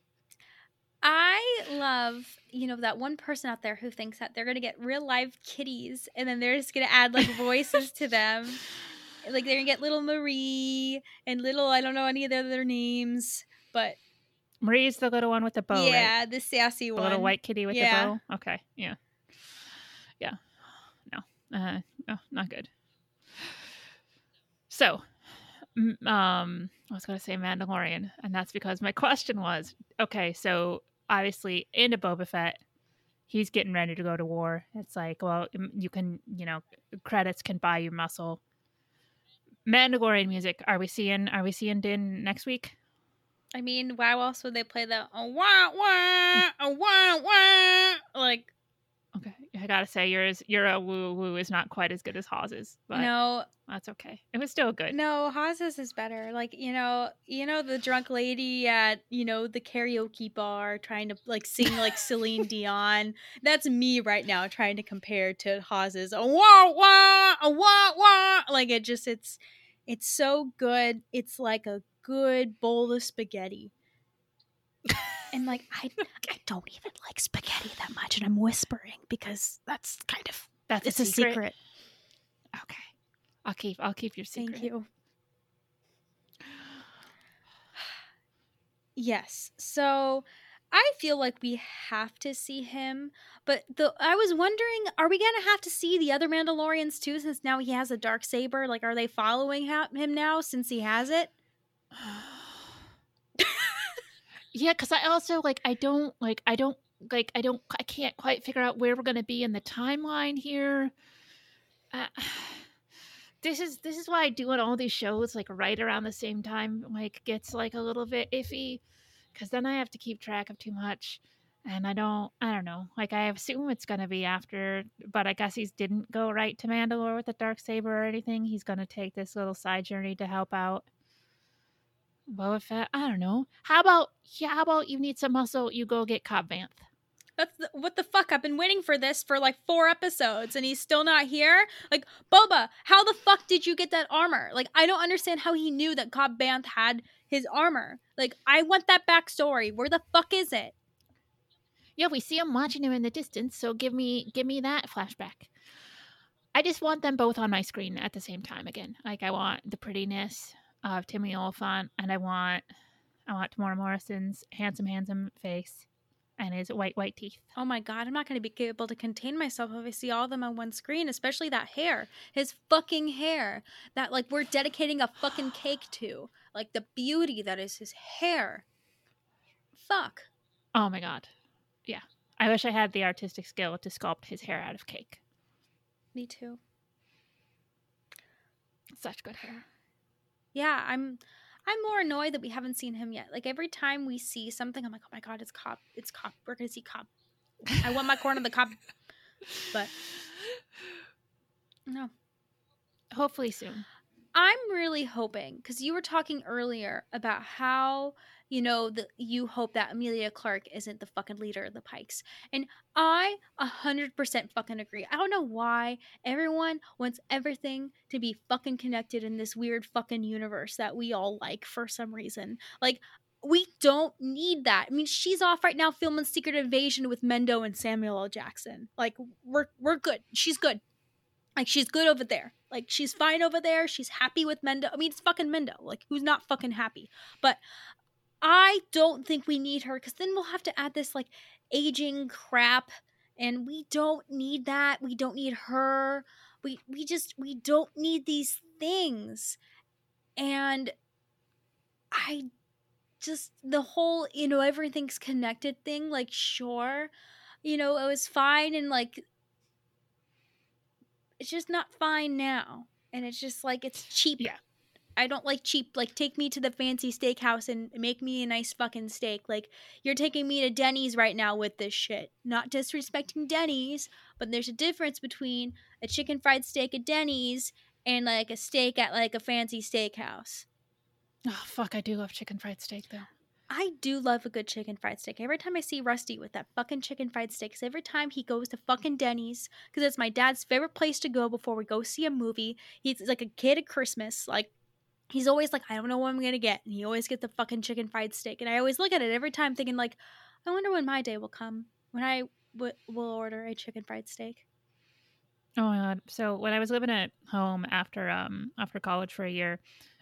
B: I love, you know, that one person out there who thinks that they're gonna get real live kitties and then they're just gonna add like voices to them. Like they're gonna get little Marie and little I don't know any of their other names, but
A: Marie's the little one with the bow,
B: yeah,
A: right?
B: the sassy one.
A: The little white kitty with
B: Yeah.
A: the bow. Okay, yeah, yeah. No, uh, no, not good. So, um, I was going to say Mandalorian, and that's because my question was, okay, so obviously into Boba Fett, he's getting ready to go to war. It's like, well, you can, you know, credits can buy you muscle. Mandalorian music. Are we seeing? Are we seeing Din next week?
B: I mean, why else would they play the oh, wah wah oh, wah wah like
A: Okay, I gotta say yours, your uh, woo woo is not quite as good as Hawes's, but
B: no
A: that's okay. It was still good.
B: no Haas's is better. Like you know you know the drunk lady at you know the karaoke bar trying to like sing like Celine Dion. That's me right now trying to compare to Haas's oh, wah wah oh, wah wah like it just it's it's so good. It's like a good bowl of spaghetti. And like I, I don't even like spaghetti that much, and I'm whispering because that's kind of
A: That's
B: it's
A: a
B: a
A: secret.
B: secret.
A: Okay, I'll keep. I'll keep your secret.
B: Thank you. Yes. So I feel like we have to see him, but the I was wondering, are we gonna have to see the other Mandalorians too? Since now he has a dark saber, like, are they following ha- him now since he has it?
A: Yeah, because I also like. I don't like. I don't like. I don't. I can't quite figure out where we're gonna be in the timeline here. Uh, this is this is why doing all these shows like right around the same time like gets like a little bit iffy because then I have to keep track of too much. And I don't, I don't know. Like I assume it's gonna be after, but I guess he didn't go right to Mandalore with the dark saber or anything. He's gonna take this little side journey to help out Boba Fett. I don't know. How about yeah? How about you need some muscle? You go get Cobb Vanth.
B: That's the, what the fuck. I've been waiting for this for like four episodes, and he's still not here. Like Boba, how the fuck did you get that armor? Like I don't understand how he knew that Cobb Vanth had his armor. Like I want that backstory. Where the fuck is it?
A: Yeah, we see him watching him in the distance. So give me give me that flashback. I just want them both on my screen at the same time again. Like I want the prettiness of Timmy Olyphant, and I want I want Temuera Morrison's handsome, handsome face and his white, white teeth.
B: Oh my god, I'm not going to be able to contain myself if I see all of them on one screen, especially that hair. His fucking hair. That, like, we're dedicating a fucking cake to. Like, the beauty that is his hair. Fuck.
A: Oh my god. Yeah. I wish I had the artistic skill to sculpt his hair out of cake.
B: Me too.
A: Such good hair.
B: Yeah, I'm. I'm more annoyed that we haven't seen him yet. Like every time we see something, I'm like, oh my god, it's Cobb, it's Cobb. We're gonna see Cobb. I want my corn on the cop, but no.
A: Hopefully soon.
B: I'm really hoping because you were talking earlier about how you know that you hope that Emilia Clarke isn't the fucking leader of the Pikes, and I a hundred percent fucking agree. I don't know why everyone wants everything to be fucking connected in this weird fucking universe that we all like for some reason. Like we don't need that. I mean, she's off right now filming Secret Invasion with Mendo and Samuel L. Jackson. Like we're we're good. She's good. Like she's good over there. Like she's fine over there. She's happy with Mendo. I mean, it's fucking Mendo. Like who's not fucking happy? But I don't think we need her because then we'll have to add this like aging crap, and we don't need that. We don't need her. We we just we don't need these things, and I just the whole you know everything's connected thing. Like sure, you know it was fine and like it's just not fine now. And it's just like it's cheap.
A: Yeah.
B: I don't like cheap. Like take me to the fancy steakhouse and make me a nice fucking steak. Like you're taking me to Denny's right now with this shit. Not disrespecting Denny's, but there's a difference between a chicken fried steak at Denny's and like a steak at like a fancy steakhouse.
A: Oh fuck, I do love chicken fried steak though.
B: I do love a good chicken fried steak. Every time I see Rusty with that fucking chicken fried steak, 'cause every time he goes to fucking Denny's, because it's my dad's favorite place to go before we go see a movie. He's like a kid at Christmas. Like, he's always like, I don't know what I'm gonna get. And he always gets the fucking chicken fried steak. And I always look at it every time thinking, like, I wonder when my day will come when I w- will order a chicken fried steak.
A: Oh my god. So when I was living at home after um after college for a year,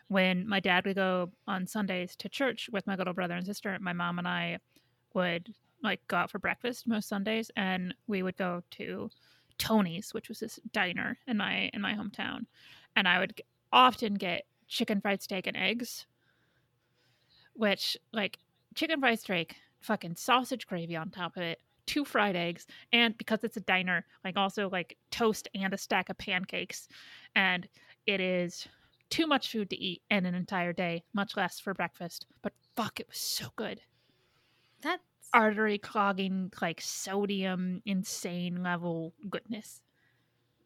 A: when my dad would go on Sundays to church with my little brother and sister, my mom and I would like go out for breakfast most Sundays and we would go to Tony's, which was this diner in my in my hometown. And I would often get chicken fried steak and eggs, which like chicken fried steak, fucking sausage gravy on top of it, two fried eggs, and because it's a diner, like also like toast and a stack of pancakes. And it is too much food to eat in an entire day, much less for breakfast. But fuck, it was so good.
B: That
A: Artery clogging, like sodium, insane level goodness.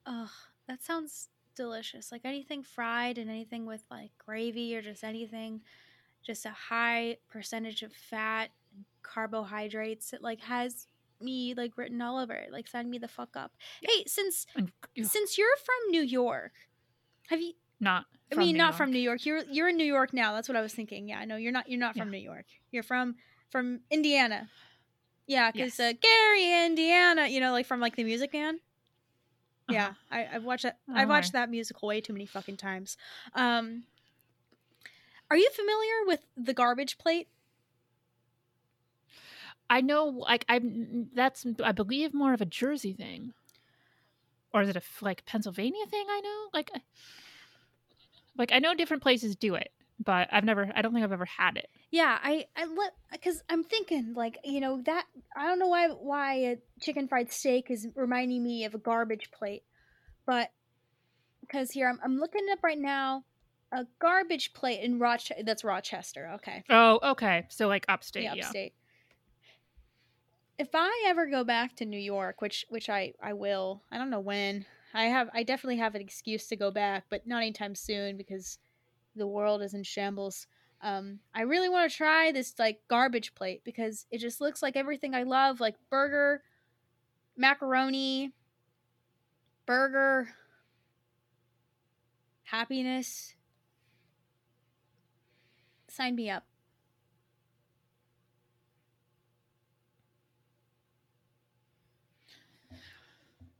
B: Ugh, that sounds delicious. Like anything fried and anything with like gravy or just anything, just a high percentage of fat and carbohydrates. It like has me like written all over it. Like sign me the fuck up. Hey, since
A: ugh,
B: since you're from New York, have you?
A: not.
B: I mean,
A: New
B: not
A: York.
B: from New York. You're you're in New York now. That's what I was thinking. Yeah, no, you're not. You're not from New York. You're from from Indiana. Yeah, because
A: Yes.
B: uh, Gary, Indiana. You know, like from like the Music Man. Yeah, I, I've watched that.
A: Oh,
B: I've watched that musical way too many fucking times. Um, are you familiar with the garbage plate?
A: I know, like I'm. That's I believe more of a Jersey thing, or is it a like Pennsylvania thing? I know, like, like I know different places do it, but I've never. I don't think I've ever had it.
B: Yeah, I I let because I'm thinking like you know that I don't know why why a chicken fried steak is reminding me of a garbage plate, but because here I'm I'm looking up right now a garbage plate in Rochester. That's Rochester. Okay,
A: Oh, okay. So like upstate,
B: yeah,
A: yeah.
B: upstate. If I ever go back to New York, which which I I will, I don't know when. I have I definitely have an excuse to go back, but not anytime soon because the world is in shambles. Um, I really want to try this like garbage plate because it just looks like everything I love, like burger, macaroni, burger, happiness. Sign me up.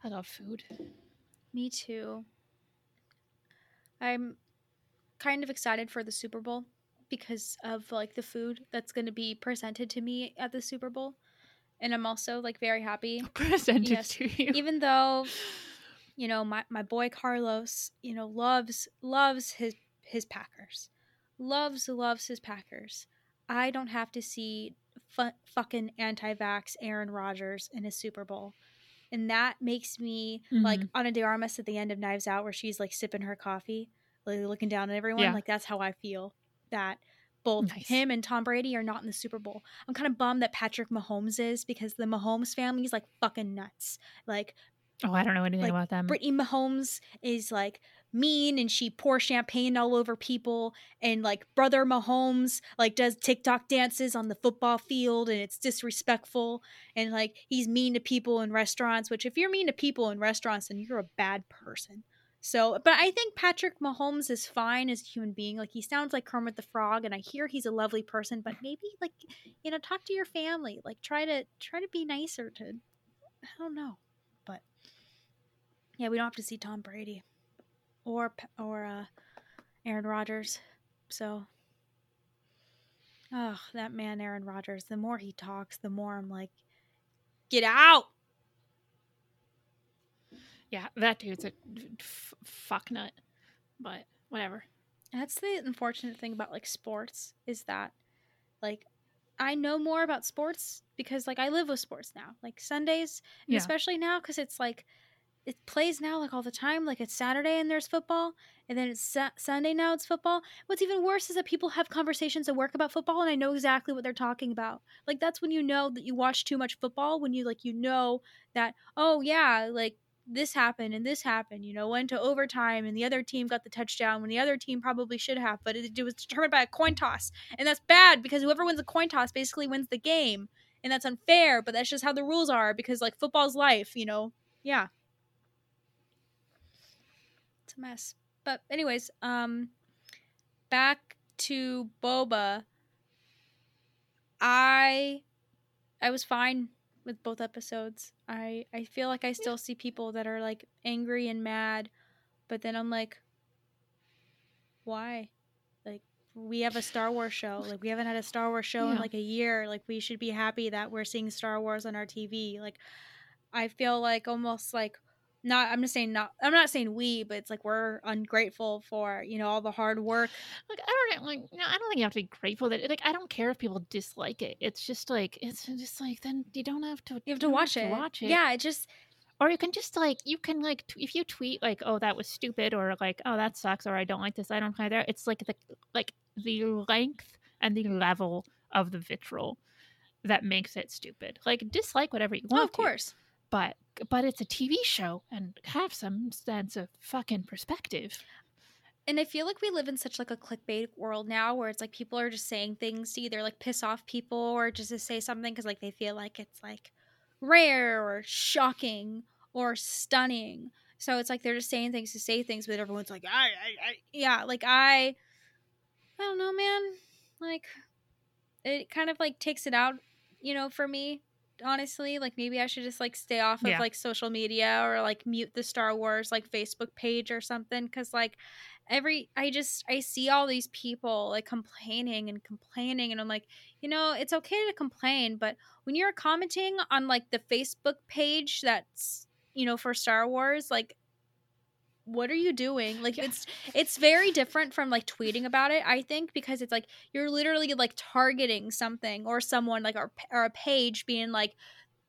A: I love food.
B: Me too. I'm kind of excited for the Super Bowl because of like the food that's going to be presented to me at the Super Bowl. And I'm also like very happy
A: Presented
B: Yes,
A: to you.
B: even though you know my my boy Carlos, you know, loves loves his his Packers. Loves loves his Packers. I don't have to see fu- fucking anti-vax Aaron Rodgers in his Super Bowl. And that makes me like
A: Mhm.
B: Ana de Armas at the end of Knives Out where she's like sipping her coffee, like looking down at everyone.
A: Yeah.
B: Like that's how I feel that both
A: Nice.
B: him and Tom Brady are not in the Super Bowl. I'm kind of bummed that Patrick Mahomes is because the Mahomes family is like fucking nuts. Like
A: Oh, I don't know anything
B: like,
A: about them.
B: Brittany Mahomes is like mean and she pours champagne all over people and like brother Mahomes like does TikTok dances on the football field and it's disrespectful and like he's mean to people in restaurants which if you're mean to people in restaurants then you're a bad person. So, but I think Patrick Mahomes is fine as a human being. Like he sounds like Kermit the Frog and I hear he's a lovely person, but maybe like you know talk to your family. Like try to try to be nicer to I don't know. But yeah, we don't have to see Tom Brady or or uh, Aaron Rodgers. So, oh, that man, Aaron Rodgers. The more he talks, the more I'm like, get out.
A: Yeah, that dude's a f- fuck nut. But whatever.
B: That's the unfortunate thing about like sports is that like I know more about sports because like I live with sports now. Like Sundays,
A: Yeah.
B: especially now because it's like it plays now like all the time. Like it's Saturday and there's football, and then it's sa- Sunday now it's football. What's even worse is that people have conversations at work about football, and I know exactly what they're talking about. Like that's when you know that you watch too much football. When you like you know that oh yeah like this happened and this happened, you know, went to overtime and the other team got the touchdown when the other team probably should have, but it, it was determined by a coin toss. And that's bad because whoever wins a coin toss basically wins the game. And that's unfair, but that's just how the rules are because like football's life, you know. Yeah. It's a mess. But anyways, um back to Boba. I I was fine with both episodes. I I feel like I still see people that are like angry and mad, but then I'm like why? Like we have a Star Wars show. Like we haven't had a Star Wars show in like a year. Like we should be happy that we're seeing Star Wars on our TV. Like I feel like almost like not I'm just saying not I'm not saying we, but it's like we're ungrateful for, you know, all the hard work.
A: Like I don't like no, I don't think you have to be grateful that like I don't care if people dislike it. It's just like it's just like then you don't have to
B: You have to watch it.
A: watch it.
B: Yeah, it just
A: Or you can just like you can like t- if you tweet like oh that was stupid or like oh that sucks or I don't like this I don't like that. It's like the like the length and the level of the vitriol that makes it stupid. Like dislike whatever you oh, want.
B: oh, of
A: to,
B: course.
A: but but it's a TV show and have some sense of fucking perspective.
B: and I feel like we live in such like a clickbait world now where it's like people are just saying things to either like piss off people or just to say something because like they feel like it's like rare or shocking or stunning. So it's like they're just saying things to say things, but everyone's like, I, I, I yeah, like I, I don't know, man. Like it kind of like takes it out, you know, for me. Honestly, like maybe I should just like stay off of
A: Yeah.
B: like social media or like mute the Star Wars like Facebook page or something because like every I just I see all these people like complaining and complaining and I'm like, you know, it's okay to complain, but when you're commenting on like the Facebook page that's, you know, for Star Wars, like what are you doing? Like
A: Yeah.
B: it's it's very different from like tweeting about it, I think, because it's like you're literally like targeting something or someone like or, or a page being like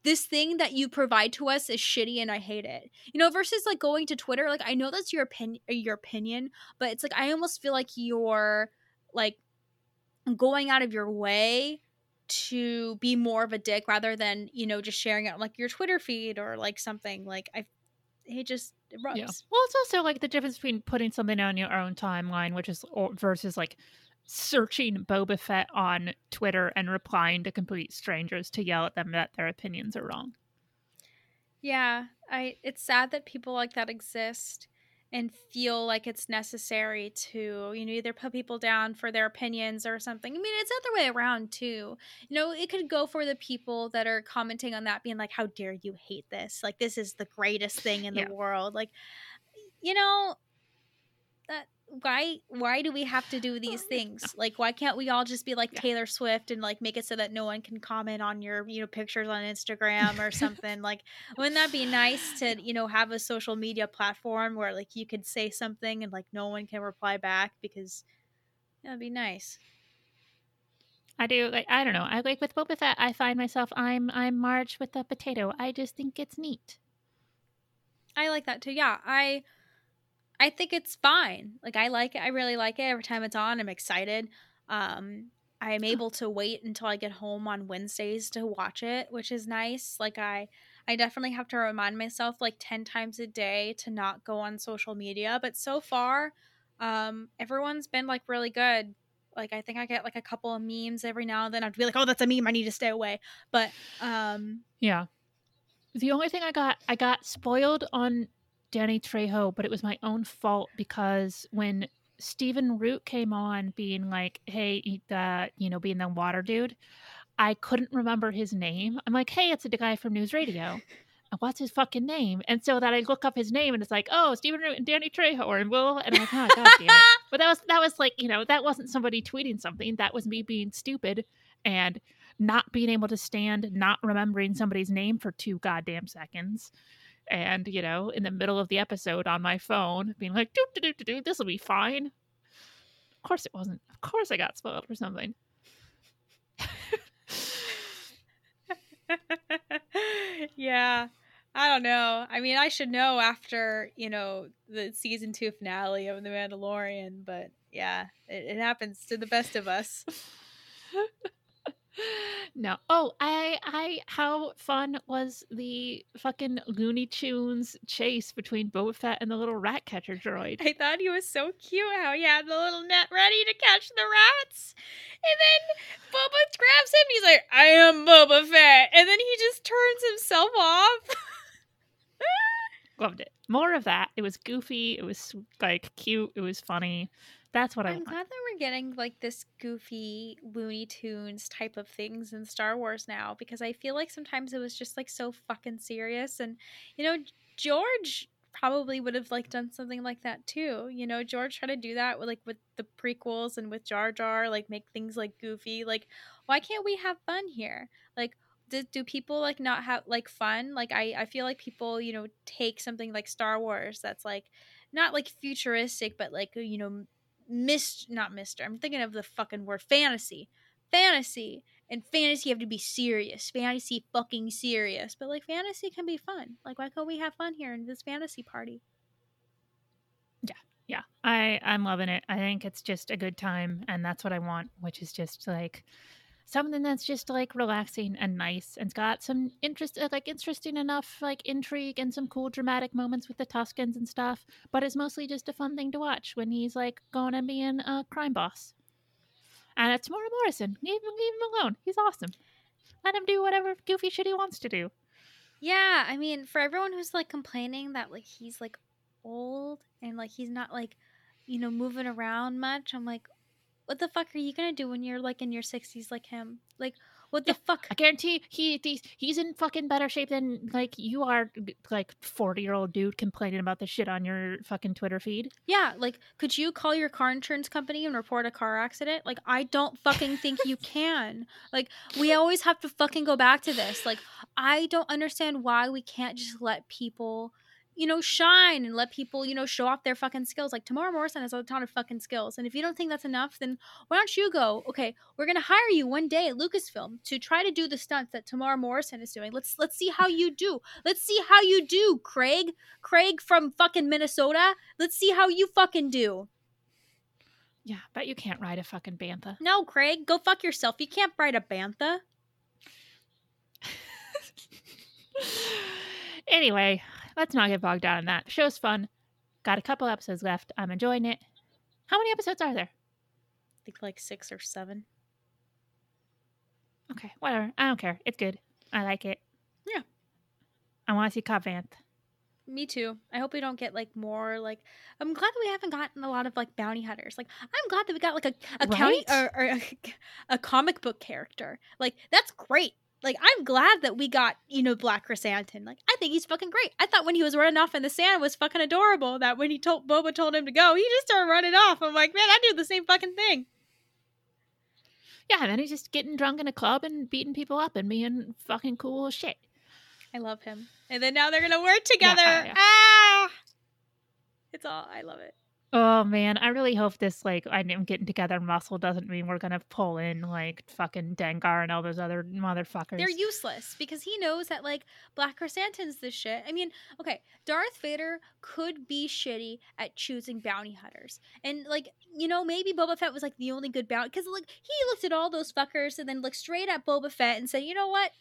B: this thing that you provide to us is shitty and I hate it. You know, versus like going to Twitter, like I know that's your opinion your opinion, but it's like I almost feel like you're like going out of your way to be more of a dick rather than, you know, just sharing it on like your Twitter feed or like something. Like I it just it rubs.
A: Yeah. Well, it's also like the difference between putting something on your own timeline, which is or, versus like searching Boba Fett on Twitter and replying to complete strangers to yell at them that their opinions are wrong.
B: Yeah, I it's sad that people like that exist and feel like it's necessary to, you know, either put people down for their opinions or something. I mean, it's the other way around too. You know, it could go for the people that are commenting on that being like, How dare you hate this? Like this is the greatest thing in
A: Yeah.
B: the world. Like you know, that why why do we have to do these things like why can't we all just be like
A: Yeah.
B: taylor swift and like make it so that no one can comment on your you know pictures on instagram or something like wouldn't that be nice to you know have a social media platform where like you could say something and like no one can reply back because that'd be nice
A: I do like I don't know. I like with Boba Fett. I find myself I'm I'm Marge with the potato. I just think it's neat.
B: i like that too yeah i i think it's fine like i like it i really like it every time it's on i'm excited um i'm able to wait until i get home on wednesdays to watch it which is nice like i i definitely have to remind myself like 10 times a day to not go on social media but so far um everyone's been like really good like i think i get like a couple of memes every now and then i'd be like oh that's a meme i need to stay away but um
A: Yeah. The only thing I got I got spoiled on Danny Trejo, but it was my own fault because when Stephen Root came on being like, "Hey, eat the you know, being the water dude," I couldn't remember his name. I'm like, "Hey, it's the guy from News Radio." What's his fucking name? And so that I look up his name, and it's like, oh, Stephen Root and Danny Trejo, and Will, and I'm like, oh, god damn it! But that was that was like, you know, that wasn't somebody tweeting something. That was me being stupid and not being able to stand, not remembering somebody's name for two goddamn seconds. And, you know, in the middle of the episode on my phone, being like, doo doo doo doo, this will be fine. Of course it wasn't. Of course I got spoiled for something.
B: yeah. I don't know. I mean, I should know after, you know, the season two finale of The Mandalorian, but yeah, it, it happens to the best of us.
A: no. Oh, I, I, how fun was the fucking Looney Tunes chase between Boba Fett and the little rat catcher droid?
B: I thought he was so cute how he had the little net ready to catch the rats. And then Boba grabs him he's like, I am Boba Fett. And then he just turns himself off.
A: Loved it. More of that. It was goofy. It was like cute. It was funny. That's what I
B: I'm
A: want.
B: glad that we're getting like this goofy Looney Tunes type of things in Star Wars now because I feel like sometimes it was just like so fucking serious and you know George probably would have like done something like that too. You know, George tried to do that with like with the prequels and with Jar Jar, like make things like goofy. Like, why can't we have fun here? Like, do, do people like not have like fun? Like, I I feel like people you know take something like Star Wars that's like not like futuristic, but like you know mist not mister i'm thinking of the fucking word fantasy. Fantasy and fantasy have to be serious. Fantasy fucking serious. But like fantasy can be fun. Like why can't we have fun here in this fantasy party?
A: Yeah, yeah. I i'm loving it. I think it's just a good time and that's what i want which is just like something that's just like relaxing and nice and it's got some interest uh, like interesting enough like intrigue and some cool dramatic moments with the tuskens and stuff but it's mostly just a fun thing to watch when he's like going and being a crime boss and it's Temuera Morrison. Leave him, leave him alone. He's awesome. Let him do whatever goofy shit he wants to do.
B: yeah i mean for everyone who's like complaining that like he's like old and like he's not like you know moving around much i'm like what the fuck are you gonna do when you're like in your 60s like him like what the
A: Yeah,
B: fuck
A: I guarantee he he's, he's in fucking better shape than like you are, like forty year old dude complaining about the shit on your fucking Twitter feed.
B: Yeah, like could you call your car insurance company and report a car accident? Like I don't fucking think you can. Like we always have to fucking go back to this. Like I don't understand why we can't just let people you know, shine and let people, you know, show off their fucking skills. Like Temuera Morrison has a ton of fucking skills. And if you don't think that's enough, then why don't you go, okay, we're gonna hire you one day at Lucasfilm to try to do the stunts that Temuera Morrison is doing. Let's let's see how you do. Let's see how you do, Craig. Craig from fucking Minnesota. Let's see how you fucking do.
A: Yeah, but you can't ride a fucking bantha.
B: No, Craig, go fuck yourself. You can't ride a bantha.
A: anyway, let's not get bogged down in that. The show's fun. Got a couple episodes left. I'm enjoying it. How many episodes are there?
B: I think like six or seven.
A: Okay, whatever. I don't care. It's good. I like it.
B: Yeah.
A: I want to see Cobb Vanth.
B: Me too. I hope we don't get like more like. I'm glad that we haven't gotten a lot of like bounty hunters. Like I'm glad that we got like a a county or, or a, a comic book character. Like that's great. Like I'm glad that we got you know Black Krrsantan. Like I think he's fucking great. I thought when he was running off in the sand was fucking adorable. That when he told Boba told him to go, he just started running off. I'm like, man, I do the same fucking thing.
A: Yeah, and then he's just getting drunk in a club and beating people up and being fucking cool as shit.
B: I love him. And then now they're gonna work together.
A: yeah.
B: Ah, it's all. I love it.
A: Oh man, I really hope this like I'm getting together muscle doesn't mean we're gonna pull in like fucking Dengar and all those other motherfuckers.
B: They're useless because he knows that like Black Krrsantan's this shit. I mean, okay, Darth Vader could be shitty at choosing bounty hunters, and like you know maybe Boba Fett was like the only good bounty because like he looked at all those fuckers and then looked straight at Boba Fett and said, you know what,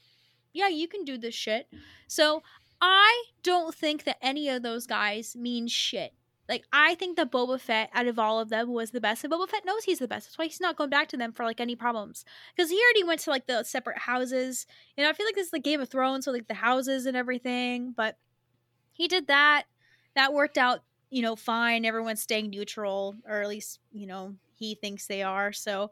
B: yeah, you can do this shit. So I don't think that any of those guys mean shit. Like I think that Boba Fett out of all of them was the best, and Boba Fett knows he's the best. That's why he's not going back to them for like any problems. Because he already went to like the separate houses. You know, I feel like this is like Game of Thrones, so like the houses and everything. But he did that. That worked out, you know, fine. Everyone's staying neutral, or at least you know he thinks they are. So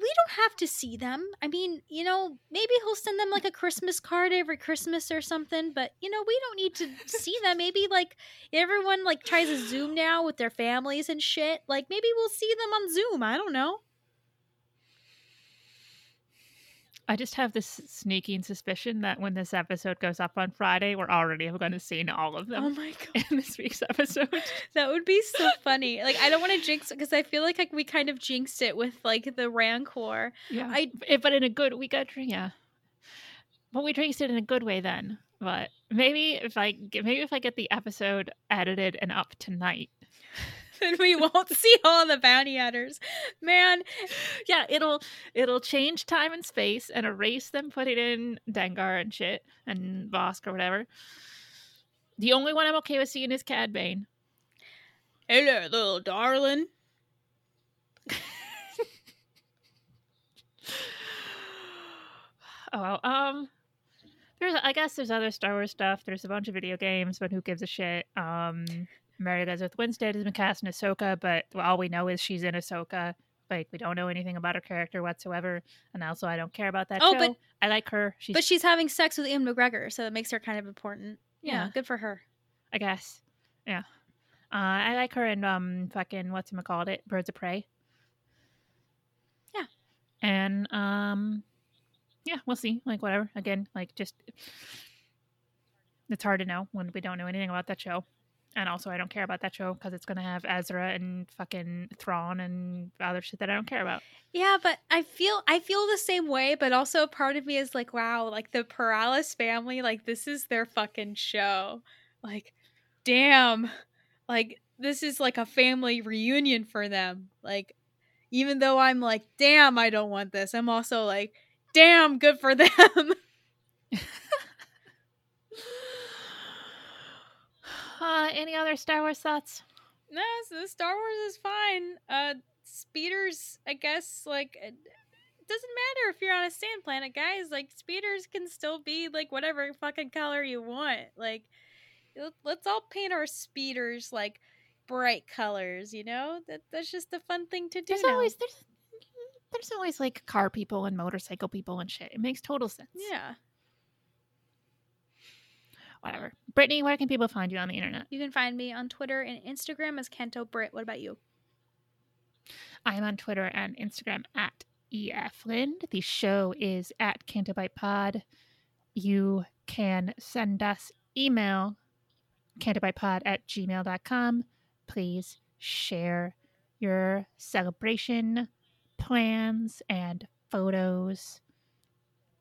B: we don't have to see them. I mean, you know, maybe he'll send them like a Christmas card every Christmas or something, but you know, we don't need to see them. Maybe like everyone like tries to Zoom now with their families and shit. Like maybe we'll see them on Zoom. I don't know.
A: I just have this sneaking suspicion that when this episode goes up on Friday, we're already going to see all of
B: Oh
A: them
B: my god.
A: in this week's episode.
B: That would be so funny. Like I don't want to jinx because I feel like, like we kind of jinxed it with like the Rancor.
A: Yeah,
B: I-
A: I but in a good we got yeah, but we drinks it in a good way then. But maybe if I maybe if I get the episode edited and up tonight,
B: then we won't see all the bounty hunters. Man,
A: yeah, it'll it'll change time and space and erase them, put it in Dengar and shit and Bossk or whatever. The only one I'm okay with seeing is Cad Bane.
B: hello, little darling.
A: oh well, um there's I guess there's other Star Wars stuff. There's a bunch of video games, but who gives a shit? Um Mary Elizabeth Winstead has been cast in Ahsoka, but all we know is she's in Ahsoka. Like we don't know anything about her character whatsoever, and also I don't care about that
B: Oh,
A: show.
B: but-
A: I like her. She's,
B: But she's having sex with Ewan McGregor, so that makes her kind of important. Yeah,
A: Yeah.
B: good for her.
A: I guess, yeah. Uh, I like her in um fucking what's it called it Birds of Prey.
B: Yeah.
A: and um, yeah, we'll see. Like whatever. Again, like just it's hard to know when we don't know anything about that show. And also, I don't care about that show because it's going to have Ezra and fucking Thrawn and other shit that I don't care about.
B: Yeah, but I feel I feel the same way, but also part of me is like, wow, like the Rebels family, like this is their fucking show. Like, damn. Like this is like a family reunion for them. Like even though I'm like, damn, I don't want this. I'm also like, damn, good for them.
A: Uh, any other Star Wars thoughts?
B: no, so Star Wars is fine. Uh speeders, I guess like it doesn't matter if you're on a sand planet, guys. Like speeders can still be like whatever fucking color you want. Like let- let's all paint our speeders like bright colors, you know? That that's just a fun thing to do.
A: There's
B: now.
A: always there's there's always like car people and motorcycle people and shit. It makes total sense.
B: Yeah.
A: Whatever. Brittany, where can people find you on the internet?
B: You can find me on Twitter and Instagram as CantoBritt. What about you?
A: I'm on Twitter and Instagram at EFLind. The show is at CantoBightPod. You can send us email cantobightpod at gmail.com. Please share your celebration plans and photos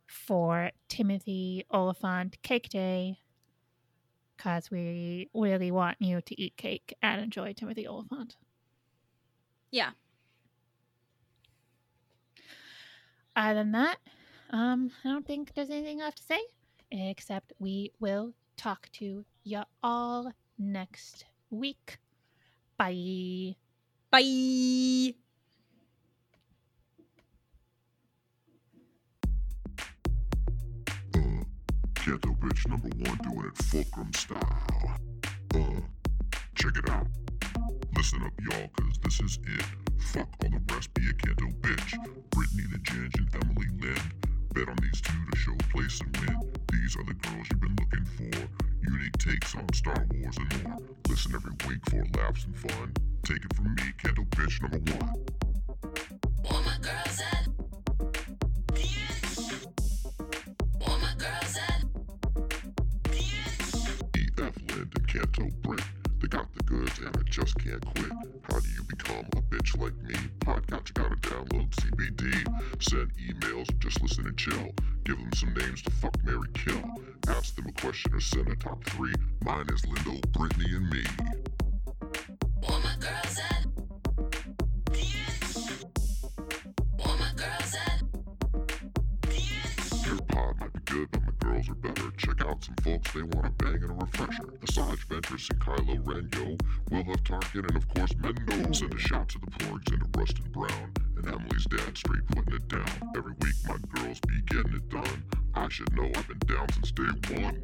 A: for Timothy Olyphant Cake Day because we really want you to eat cake and enjoy Timothy Olyphant.
B: Yeah.
A: Other than that, um, I don't think there's anything left to say, except we will talk to you all next week. Bye.
B: Bye.
C: Ghetto bitch number one doing it fulcrum style. Uh, check it out. Listen up, y'all, cause this is it. Fuck all the rest, be a Kanto bitch. Brittany the Ginge and Emily Lynn. Bet on these two to show place and win. These are the girls you've been looking for. Unique takes on Star Wars and more. Listen every week for laughs and fun. Take it from me, Kanto bitch number one. I just can't quit. How do you become a bitch like me? Podcast, you gotta download CBD. Send emails, just listen and chill. Give them some names to fuck, Mary kill. Ask them a question or send a top three. Mine is Lindo, Brittany, and me.
D: All my girls at All my girls at
C: Your pod might be good, but my girls are better. Check out some folks, they want a bang and a refresher. Asajj and Kylo Ren, yo. Will have Tarkin and of course Mando. Send a shout to the porgs and to Rustin Brown. And Emily's dad straight putting it down. Every week my girls be getting it done. I should know I've been down since day one.